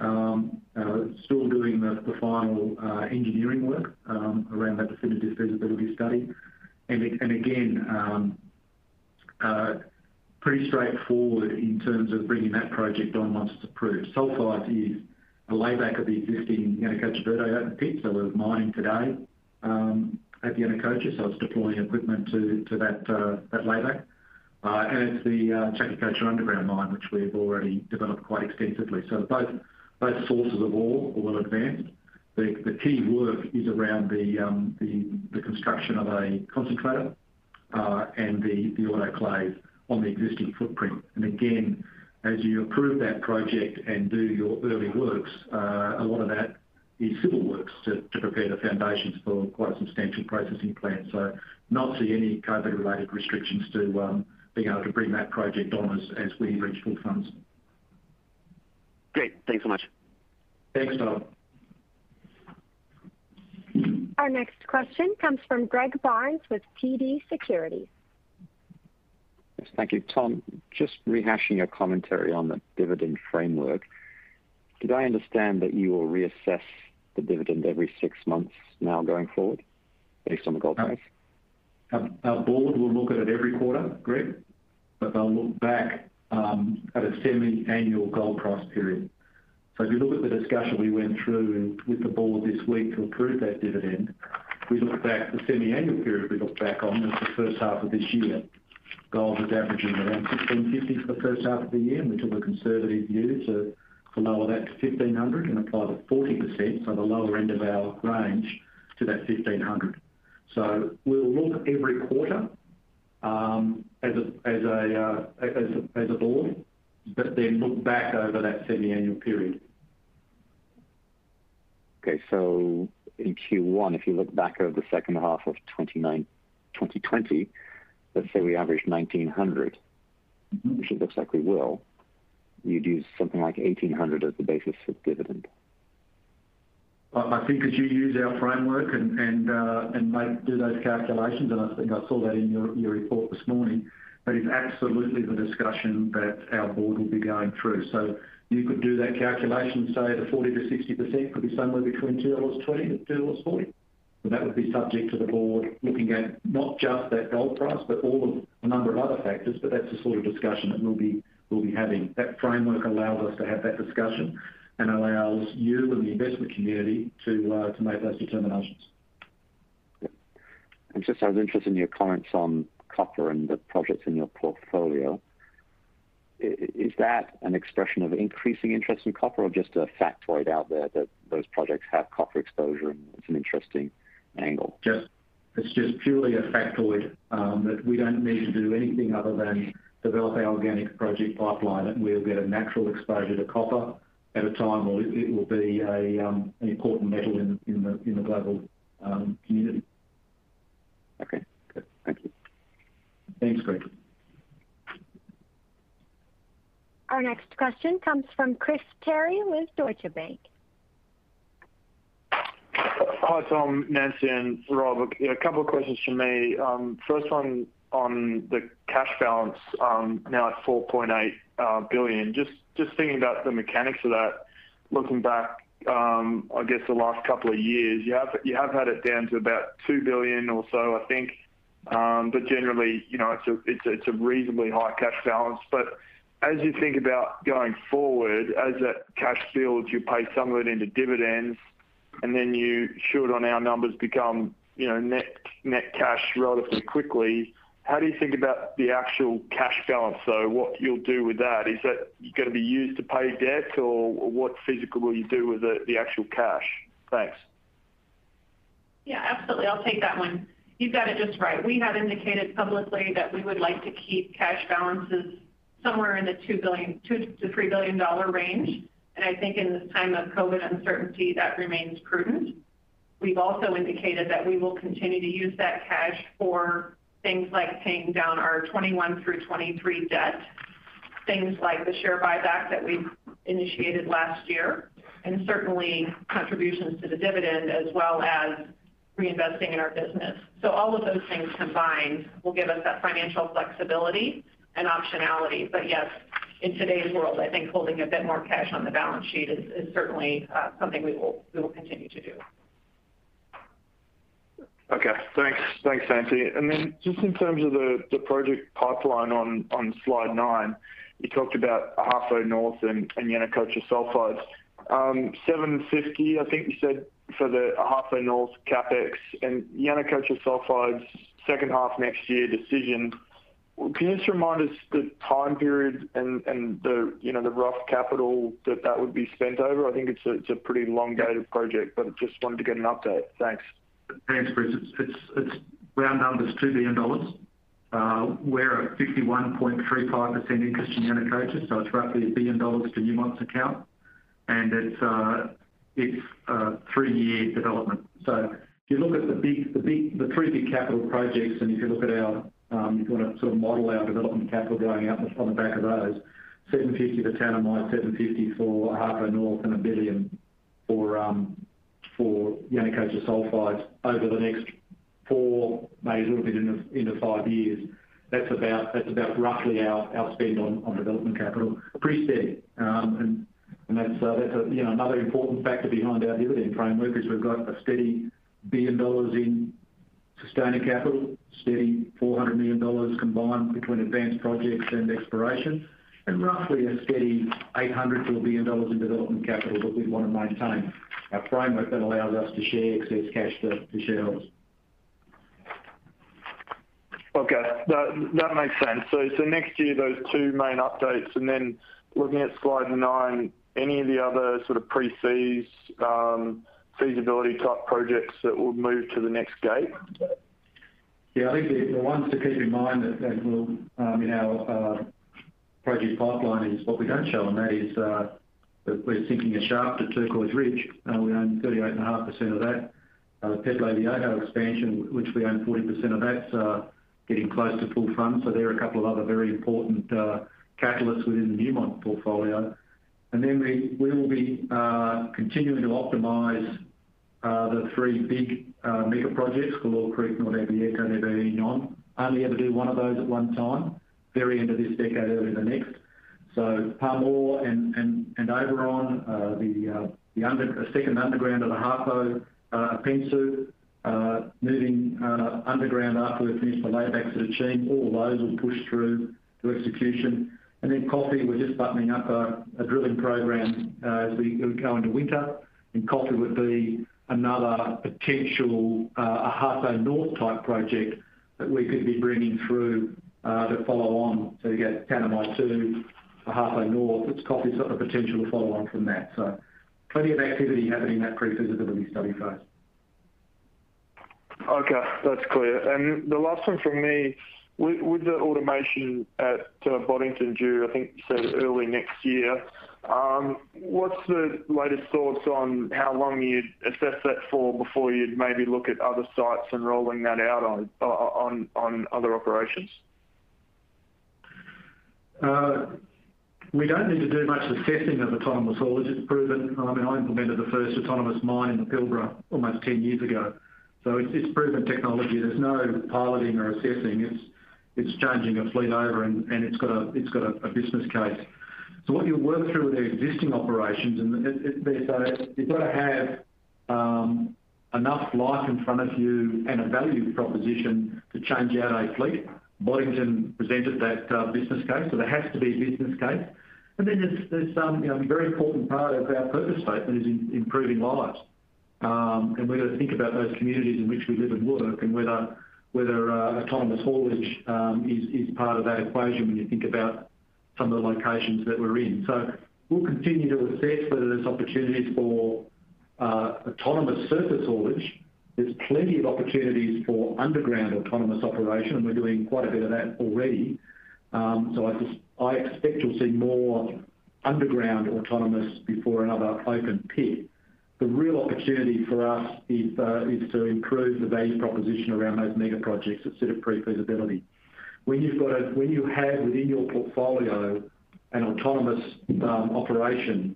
Um, uh, still doing the final uh, engineering work um, around that definitive feasibility study. And again, pretty straightforward in terms of bringing that project on once it's approved. Sulfides is layback of the existing Yanacocha Verde open pit. So we're mining today um, at Yanacocha, so it's deploying equipment to uh, that layback. Uh, and it's the uh, Chaquicocha underground mine, which we've already developed quite extensively. So both sources of ore are well advanced. The key work is around the um, construction of a concentrator and the autoclave on the existing footprint. And again, as you approve that project and do your early works, uh, a lot of that is civil works to prepare the foundations for quite a substantial processing plant. So not see any COVID-related restrictions to um, being able to bring that project on as we reach full funds. Great. Thanks so much. Thanks, Tyler. Our next question comes from Greg Barnes with TD Securities. Yes, thank you. Tom, just rehashing your commentary on the dividend framework. Did I understand that you will reassess the dividend every six months now going forward based on the gold uh, price? Uh, our board will look at it every quarter, Greg, but they'll look back um, at a semi-annual gold price period. So if you look at the discussion we went through with the board this week to approve that dividend, we look back the semi-annual period we look back on is the first half of this year. Gold was averaging around $1,650 for the first half of the year, and we took a conservative view to lower that to 1,500 and apply the 40%, so the lower end of our range, to that 1,500. So We'll look every quarter um, uh, as a board, but then look back over that semi-annual period. Okay. So in Q1, if you look back over the second half of 2020, let's say we average $1,900, mm-hmm. which it looks like we will, you'd use something like 1,800 as the basis for dividend. I think as you use our framework and uh, do those calculations, and I think I saw that in your report this morning, that is absolutely the discussion that our board will be going through. So you could do that calculation, say the 40%-60% could be somewhere between $2.20-$2.40. That would be subject to the board looking at not just that gold price, but all of a number of other factors. But that's the sort of discussion that we'll be having. That framework allows us to have that discussion and allows you and the investment community to uh, make those determinations. Just I was interested in your comments on copper and the projects in your portfolio. Is that an expression of increasing interest in copper or just a factoid out there that those projects have copper exposure and it's an interesting angle? It's just purely a factoid um, that we don't need to do anything other than develop our organic project pipeline, and we'll get a natural exposure to copper at a time where it will be um, an important metal in the global um, community. Okay, good. Thank you. Thanks, Greg. Our next question comes from Chris Terry with Deutsche Bank. Hi, Tom, Nancy, and Rob. A couple of questions from me. Um, first one on the cash balance, um, now at $4.8 uh, billion. Just thinking about the mechanics of that, looking back, um, I guess the last couple of years, you have you have had it down to about 2 billion or so, I think. Um, but generally, you know, it's a reasonably high cash balance. But as you think about going forward, as that cash builds, you pay some of it into dividends, and then you should, on our numbers, become you know, net net cash relatively quickly. How do you think about the actual cash balance, though? What you'll do with that? Is that going to be used to pay debt, or what physically will you do with the actual cash? Thanks. Yeah, absolutely. I'll take that one. You've got it just right. We have indicated publicly that we would like to keep cash balances somewhere in the $2 billion-$3 billion range. I think in this time of COVID uncertainty, that remains prudent. We've also indicated that we will continue to use that cash for things like paying down our 2021 through 2023 debt, things like the share buyback that we initiated last year, and certainly contributions to the dividend, as well as reinvesting in our business. So all of those things combined will give us that financial flexibility and optionality. But yes, in today's world, I think holding a bit more cash on the balance sheet is certainly uh, something we will continue to do. Okay. Thanks, Thanks, Nancy. Just in terms of the project pipeline on slide nine, you talked about Ahafo North and Yanacocha Sulfides. Um, 750, I think you said, for the Ahafo North CapEx and Yanacocha Sulfides second half next year decision. Can you just remind us the time period and the, you know, the rough capital that that would be spent over? I think it's a it's a pretty long-dated project, but just wanted to get an update. Thanks. Thanks, Chris. It's round numbers, $2 billion. Uh, we're at 51.35% interest in Yanacocha, so it's roughly $1 billion to Newmont's account. And it's uh, it's a three-year development. So if you look at the big the big the three big capital projects, and if you look at our, Um, if you want to sort of model our development capital going out on the back of those, 750 for Tanami, 750 for Ahafo North, and $1 billion um, for Yanacocha Sulfides over the next four, maybe a little bit into five years. That's about roughly our spend on development capital. Pretty steady. Um, and that's, uh, know, another important factor behind our dividend framework is we've got a steady $1 billion in sustaining capital, steady $400 million combined between advanced projects and exploration, and roughly a steady $800 million-$1 billion in development capital that we want to maintain. Our framework that allows us to share excess cash to shareholders. Okay. That makes sense. So next year, those two main updates, and then looking at slide nine, any of the other sort of pre-feas, um, feasibility type projects that will move to the next gate? Yeah, I think the ones to keep in mind that will um, in our uh, project pipeline is what we don't show, and that is uh, that we're sinking a shaft at Turquoise Ridge. Uh, we own 38.5% of that. Pueblo Viejo expansion, which we own 40% of that's getting close to full fund. So there are a couple of other very important catalysts within the Newmont portfolio. Then we will be uh, continuing to optimize uh, the three big uh, mega projects, Galore Creek, Norte Abierto, and NuevaUnión. Only ever do one of those at one time, very end of this decade, early the next. So Pamour and Oberon, the second underground at Ahafo, Apensu, moving underground after we finish the laybacks at Akyem. All those will push through to execution. And then coffee, we're just buttoning up a drilling program uh, as we go into winter. And coffee would be another potential uh, Ahafo North type project that we could be bringing through uh, to follow on. You get Tanami 2, Ahafo North. It's Coffee's got the potential to follow on from that. So plenty of activity happening in that pre-feasibility study phase. Okay, that's clear. And the last one from me, with the automation at uh, Boddington due, I think you said early next year, um, what's the latest thoughts on how long you'd assess that for before you'd maybe look at other sites and rolling that out on other operations? Uh, we don't need to do much assessing of autonomous haulage. It's proven. I mean, I implemented the first autonomous mine in the Pilbara almost 10 years ago. So it's proven technology. There's no piloting or assessing. It's changing a fleet over and it's got a business case. So what you work through with the existing operations, and they you've got to have um, enough life in front of you and a value proposition to change out a fleet. Boddington presented that uh, business case, so there has to be a business case. And then there's some, very important part of our purpose statement is improving lives. Um, and we've got to think about those communities in which we live and work and whether Uh, autonomous haulage um, is part of that equation when you think about some of the locations that we're in. So we'll continue to assess whether there's opportunities for uh, autonomous surface haulage. There's plenty of opportunities for underground autonomous operation, and we're doing quite a bit of that already. Um, so I expect you'll see more underground autonomous before another open pit. The real opportunity for us uh, is to improve the value proposition around those mega projects that sit at pre-feasibility. When you have within your portfolio an autonomous um, operation,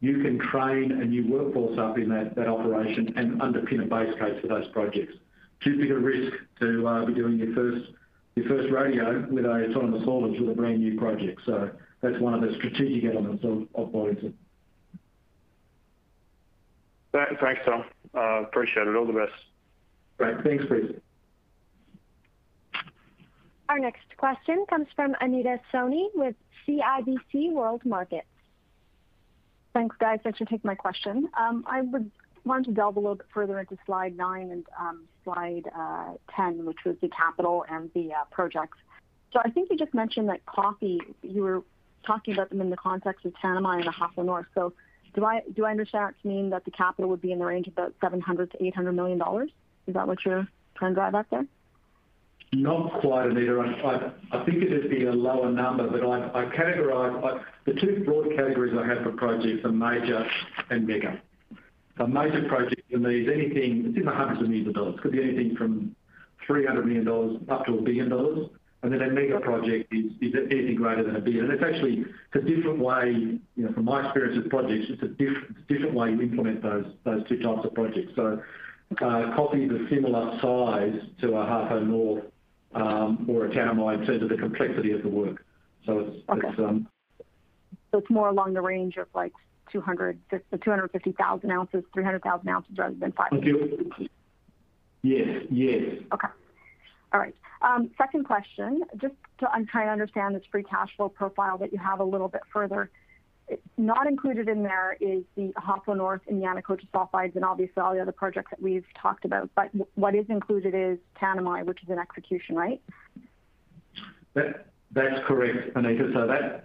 you can train a new workforce up in that operation and underpin a base case for those projects. Too big a risk to uh, be doing your first rodeo with an autonomous haulage with a brand-new project. So that's one of the strategic elements of Boddington. Thanks, Tom. Uh, appreciate it. All the best. Great. Thanks, Chris. Our next question comes from Anita Soni with CIBC World Markets. Thanks, guys. Thanks for taking my question. Um, I would want to delve a little bit further into slide nine and um, slide uh, 10, which was the capital and the uh, projects. So I think you just mentioned that Coffee, you were talking about them in the context of Tanami and Ahafo North. Do I do I understand that to mean that the capital would be in the range of about $700 million-$800 million? Is that what you're trying to drive at there? Not quite, Anita. I think it'd be a lower number, but I I categorize the two broad categories I have for projects are major and mega. A major project for me is anything, it's in the hundreds of millions of dollars. Could be anything from $300 million up to a $1 billion. And then a mega project is anything greater than a $1 billion. It's actually a different way, you know, from my experience with projects, it's a different way you implement those two types of projects. So, uh, Coffee is a similar size to a Ahafo North um, or a Tanami in terms of the complexity of the work. So it's- Okay. Um, so it's more along the range of like, 250,000 ounces, 300,000 ounces rather than 500,000. Yes. Okay. All right. Um, second question, I'm trying to understand this free cash flow profile that you have a little bit further. Not included in there is the Ahafo North and Yanacocha sulfides and obviously all the other projects that we've talked about. But what is included is Tanami, which is in execution, right? That's correct, Anita.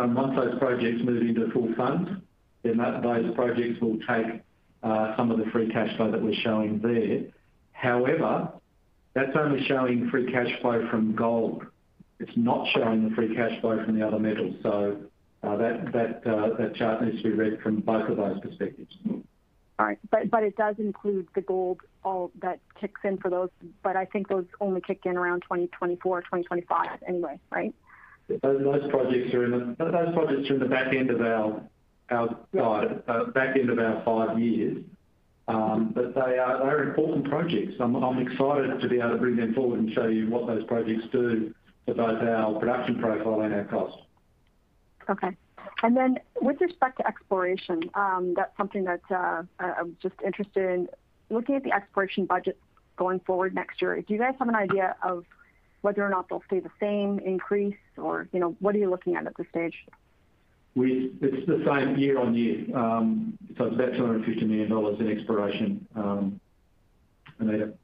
Um, once those projects move into full fund, then those projects will take uh, some of the free cash flow that we're showing there. However, that's only showing free cash flow from gold. It's not showing the free cash flow from the other metals. So uh, uh, that chart needs to be read from both of those perspectives. All right. But it does include the gold all that kicks in for those, but I think those only kick in around 2024, 2025 anyway, right? Those projects are in the back end of our guide, uh, back end of our five years. Um, but they are important projects. I'm excited to be able to bring them forward and show you what those projects do to both our production profile and our cost. Okay. And then with respect to exploration, um, that's something that uh, I'm just interested in. Looking at the exploration budget going forward next year, do you guys have an idea of whether or not they'll stay the same, increase, or you know, what are you looking at at this stage? It's the same year-on-year. Um, so it's about $250 million in exploration, um, Anita.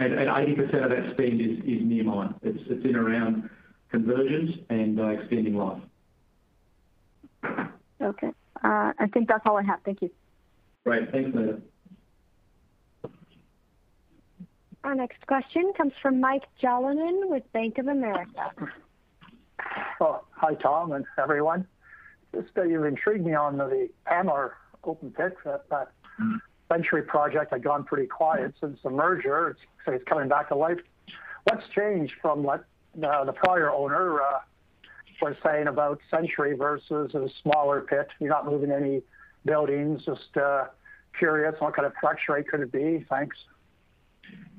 80% of that spend is near mine. It's in around conversions and uh, extending life. Okay. Uh, I think that's all I have. Thank you. Great. Thanks, Anita. Our next question comes from Mike Jalonen with Bank of America. Oh, hi, Tom and everyone. You've intrigued me on the Pamour open pit. That that Century project had gone pretty quiet since the merger. It's coming back to life. What's changed from what uh, the prior owner uh, was saying about Century versus a smaller pit? You're not moving any buildings. Just uh, curious, what kind of production rate could it be? Thanks.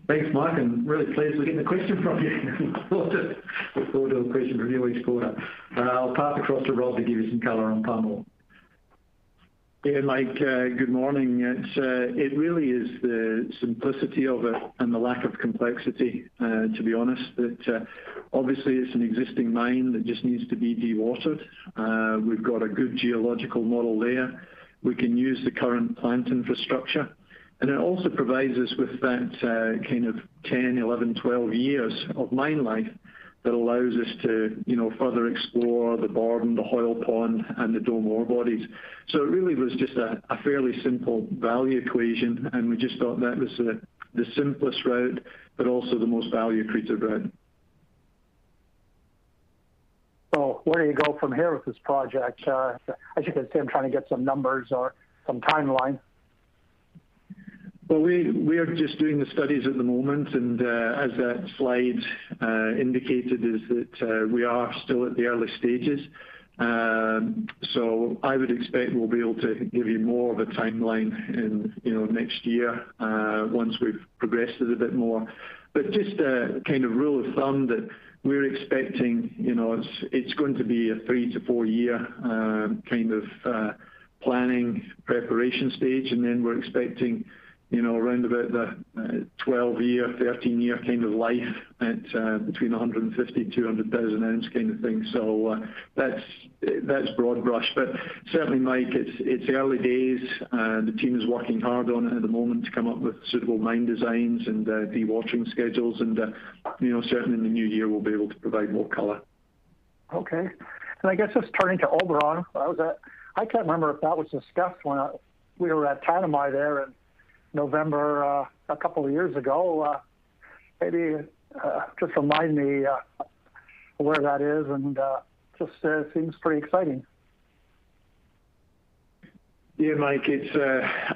Thanks, Mike. I'm really pleased we're getting a question from you. Look forward to a question from you each quarter. Uh, I'll pass across to Rob to give you some color on Pamour. Yeah, Mike, uh, good morning. Uh, it really is the simplicity of it and the lack of complexity, to be honest. Obviously, it's an existing mine that just needs to be dewatered. We've got a good geological model there. We can use the current plant infrastructure, and it also provides us with that uh, kind of 10, 11, 12 years of mine life that allows us to you know, further explore the Borden, the Hoyle Pond, and the Dome ore bodies. So it really was just a fairly simple value equation, and we just thought that was the simplest route, but also the most value-accretive route. So where do you go from here with this project? Uh, as you can see, I'm trying to get some numbers or some timeline. Well, we are just doing the studies at the moment, and uh, as that slide uh, indicated, is that uh, we are still at the early stages. Um, so I would expect we'll be able to give you more of a timeline in you know, next year, once we've progressed it a bit more. But just a kind of rule of thumb that we're expecting, you know, it's going to be a three to four-year um, kind of planning preparation stage, and then we're expecting around about the uh, 12-year, 13-year kind of life at uh, between 150,000, 200,000 ounce kind of thing. So, uh, that's broad brush. But certainly, Mike, it's early days. The team is working hard on it at the moment to come up with suitable mine designs and dewatering schedules. And certainly in the new year, we'll be able to provide more color. Okay. And I guess just turning to Oberon, I can't remember if that was discussed when we were at Tanami there in November uh, a couple of years ago. Uh, maybe uh, just remind me where that is and just seems pretty exciting. Yeah, Mike. It's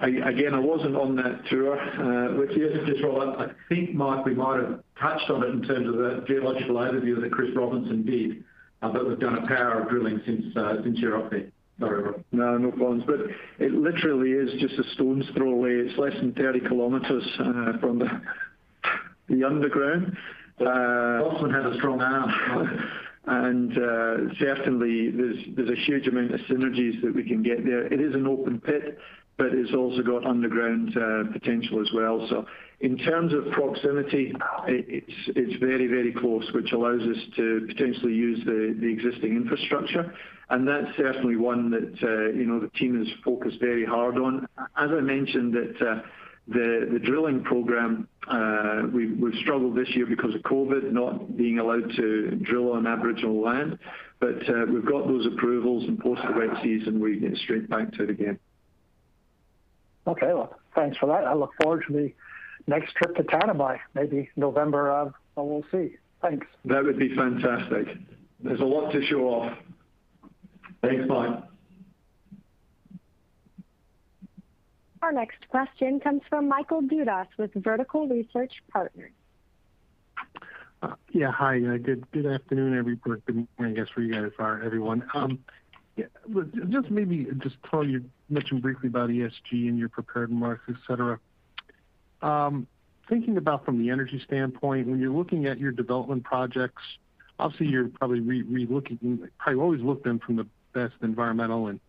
again, I wasn't on that tour with you. Just I think, Mike, we might have touched on it in terms of the geological overview that Chris Robinson did. But we've done a power of drilling since you're up there. No, no problems. But it literally is just a stone's throw away. It's less than 30 km uh, from the underground. Bossman has a strong arm. And uh, certainly, there's a huge amount of synergies that we can get there. It is an open pit, but it's also got underground uh, potential as well. So in terms of proximity, it's very, very close, which allows us to potentially use the existing infrastructure. And that's certainly one that uh, you know, the team has focused very hard on. As I mentioned, that uh, the drilling program, uh, we've struggled this year because of COVID, not being allowed to drill on Aboriginal land. But we've got those approvals, and post the wet season, we get straight back to it again. Okay. Well, thanks for that. I look forward to the next trip to Tanami, maybe November. We'll see. Thanks. That would be fantastic. There's a lot to show off. Thanks, Mike. Our next question comes from Michael Dudas with Vertical Research Partners. Yeah. Hi. Uh, good afternoon, everybody. Good morning, I guess, where you guys are, everyone. Um, just maybe, Tom, you mentioned briefly about ESG in your prepared remarks, et cetera. Um, thinking about from the energy standpoint, when you're looking at your development projects, obviously you're probably re re looking and probably always looked them from the best environmental and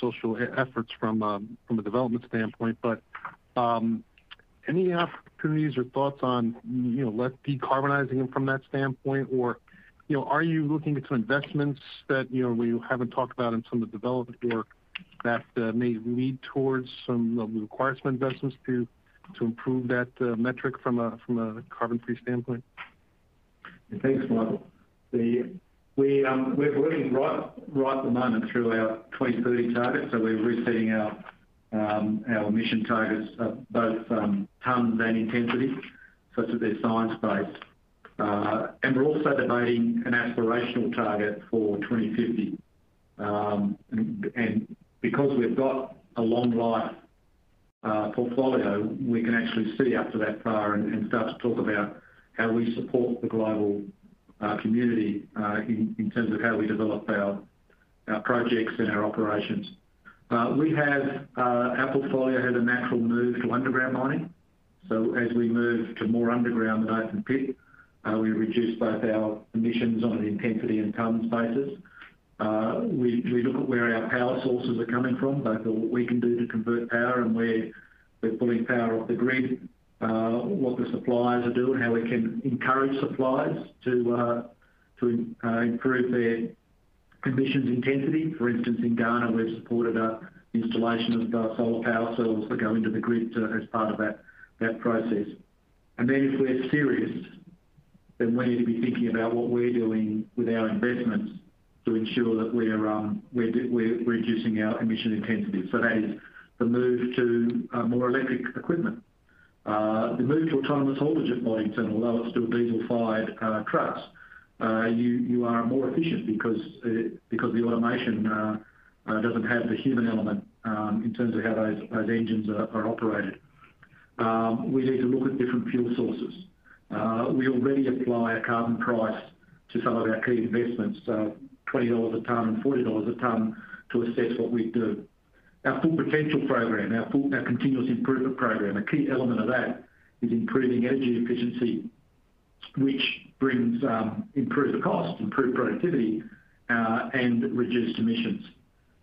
social efforts from um, from a development standpoint. But um, any opportunities or thoughts on you know less decarbonizing them from that standpoint? Or you know are you looking at some investments that you know we haven't talked about in some of the development work that uh, may lead towards some uh, require some investments to to improve that uh, metric from a from a carbon-free standpoint? Thanks, Michael. We're working right at the moment through our 2030 targets. So we're resetting our um our emission targets both tons and intensity, such that they're science-based. Uh and we're also debating an aspirational target for 2050. Because we've got a long life portfolio, we can actually see up to that far and start to talk about how we support the global community in terms of how we develop our our projects and our operations. Uh we have uh our portfolio has a natural move to underground mining. So as we move to more underground than open pit, we reduce both our emissions on an intensity and tons basis. We we look at where our power sources are coming from, both what we can do to convert power and where we're pulling power off the grid, Uh, what the suppliers are doing, how we can encourage suppliers to uh, uh, improve their emissions intensity. For instance, in Ghana, we've supported the installation of solar power cells that go into the grid as part of that process. And then if we're serious, then we need to be thinking about what we're doing with our investments to ensure that we're um, reducing our emission intensity. So that is the move to more electric equipment. Uh, the move to autonomous haulage at Boddington, although it's still diesel-fired uh, trucks, uh you are more efficient because uh, because the automation doesn't have the human element um, in terms of how those those engines are operated. Um, we need to look at different fuel sources. We already apply a carbon price to some of our key investments, $20 a ton and $40 a ton to assess what we do. Our Full Potential program, our continuous improvement program, a key element of that is improving energy efficiency, which brings um, improved cost, improved productivity, uh, and reduced emissions.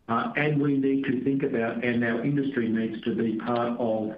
Uh and we need to think about, and our industry needs to be part of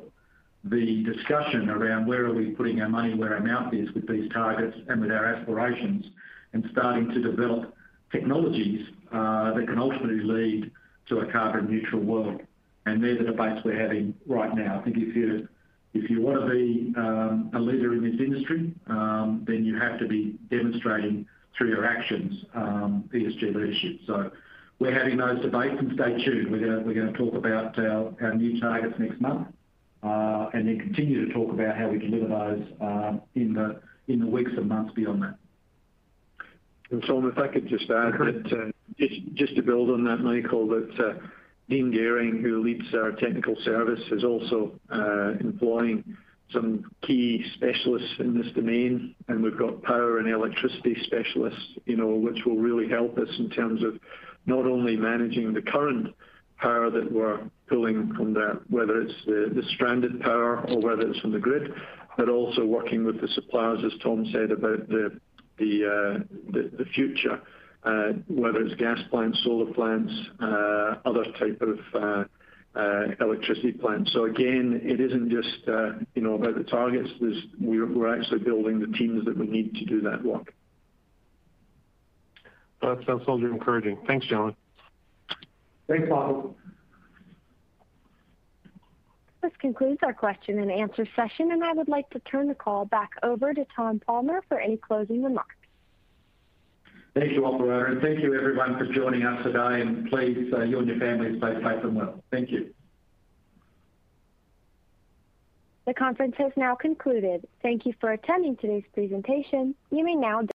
the discussion around where are we putting our money where our mouth is with these targets and with our aspirations, and starting to develop technologies uh, that can ultimately lead to a carbon neutral world. And they're the debates we're having right now. I think if you if you want to be um, a leader in this industry, um, then you have to be demonstrating through your actions um, ESG leadership. So we're having those debates, and stay tuned. We're going to talk about our new targets next month, uh, and then continue to talk about how we deliver those uh, in, the, in the weeks and months beyond that. Tom, if I could just add that, uh, just to build on that, Michael, that uh, Dean Gehring, who leads our technical service, is also uh, employing some key specialists in this domain. And we've got power and electricity specialists you know, which will really help us in terms of not only managing the current power that we're pulling from there, whether it's the stranded power or whether it's from the grid, but also working with the suppliers, as Tom said, about the Uh, future, uh, whether it's gas plants, solar plants, uh, other type of electricity plants. So again, it isn't just about the targets. We're actually building the teams that we need to do that work. That sounds totally encouraging. Thanks, gentlemen. Thanks, Michael. This concludes our question and answer session, and I would like to turn the call back over to Tom Palmer for any closing remarks. Thank you, operator, and thank you everyone for joining us today, and please, uh, you and your families stay safe and well. Thank you. The conference has now concluded. Thank you for attending today's presentation. You may now disconnect.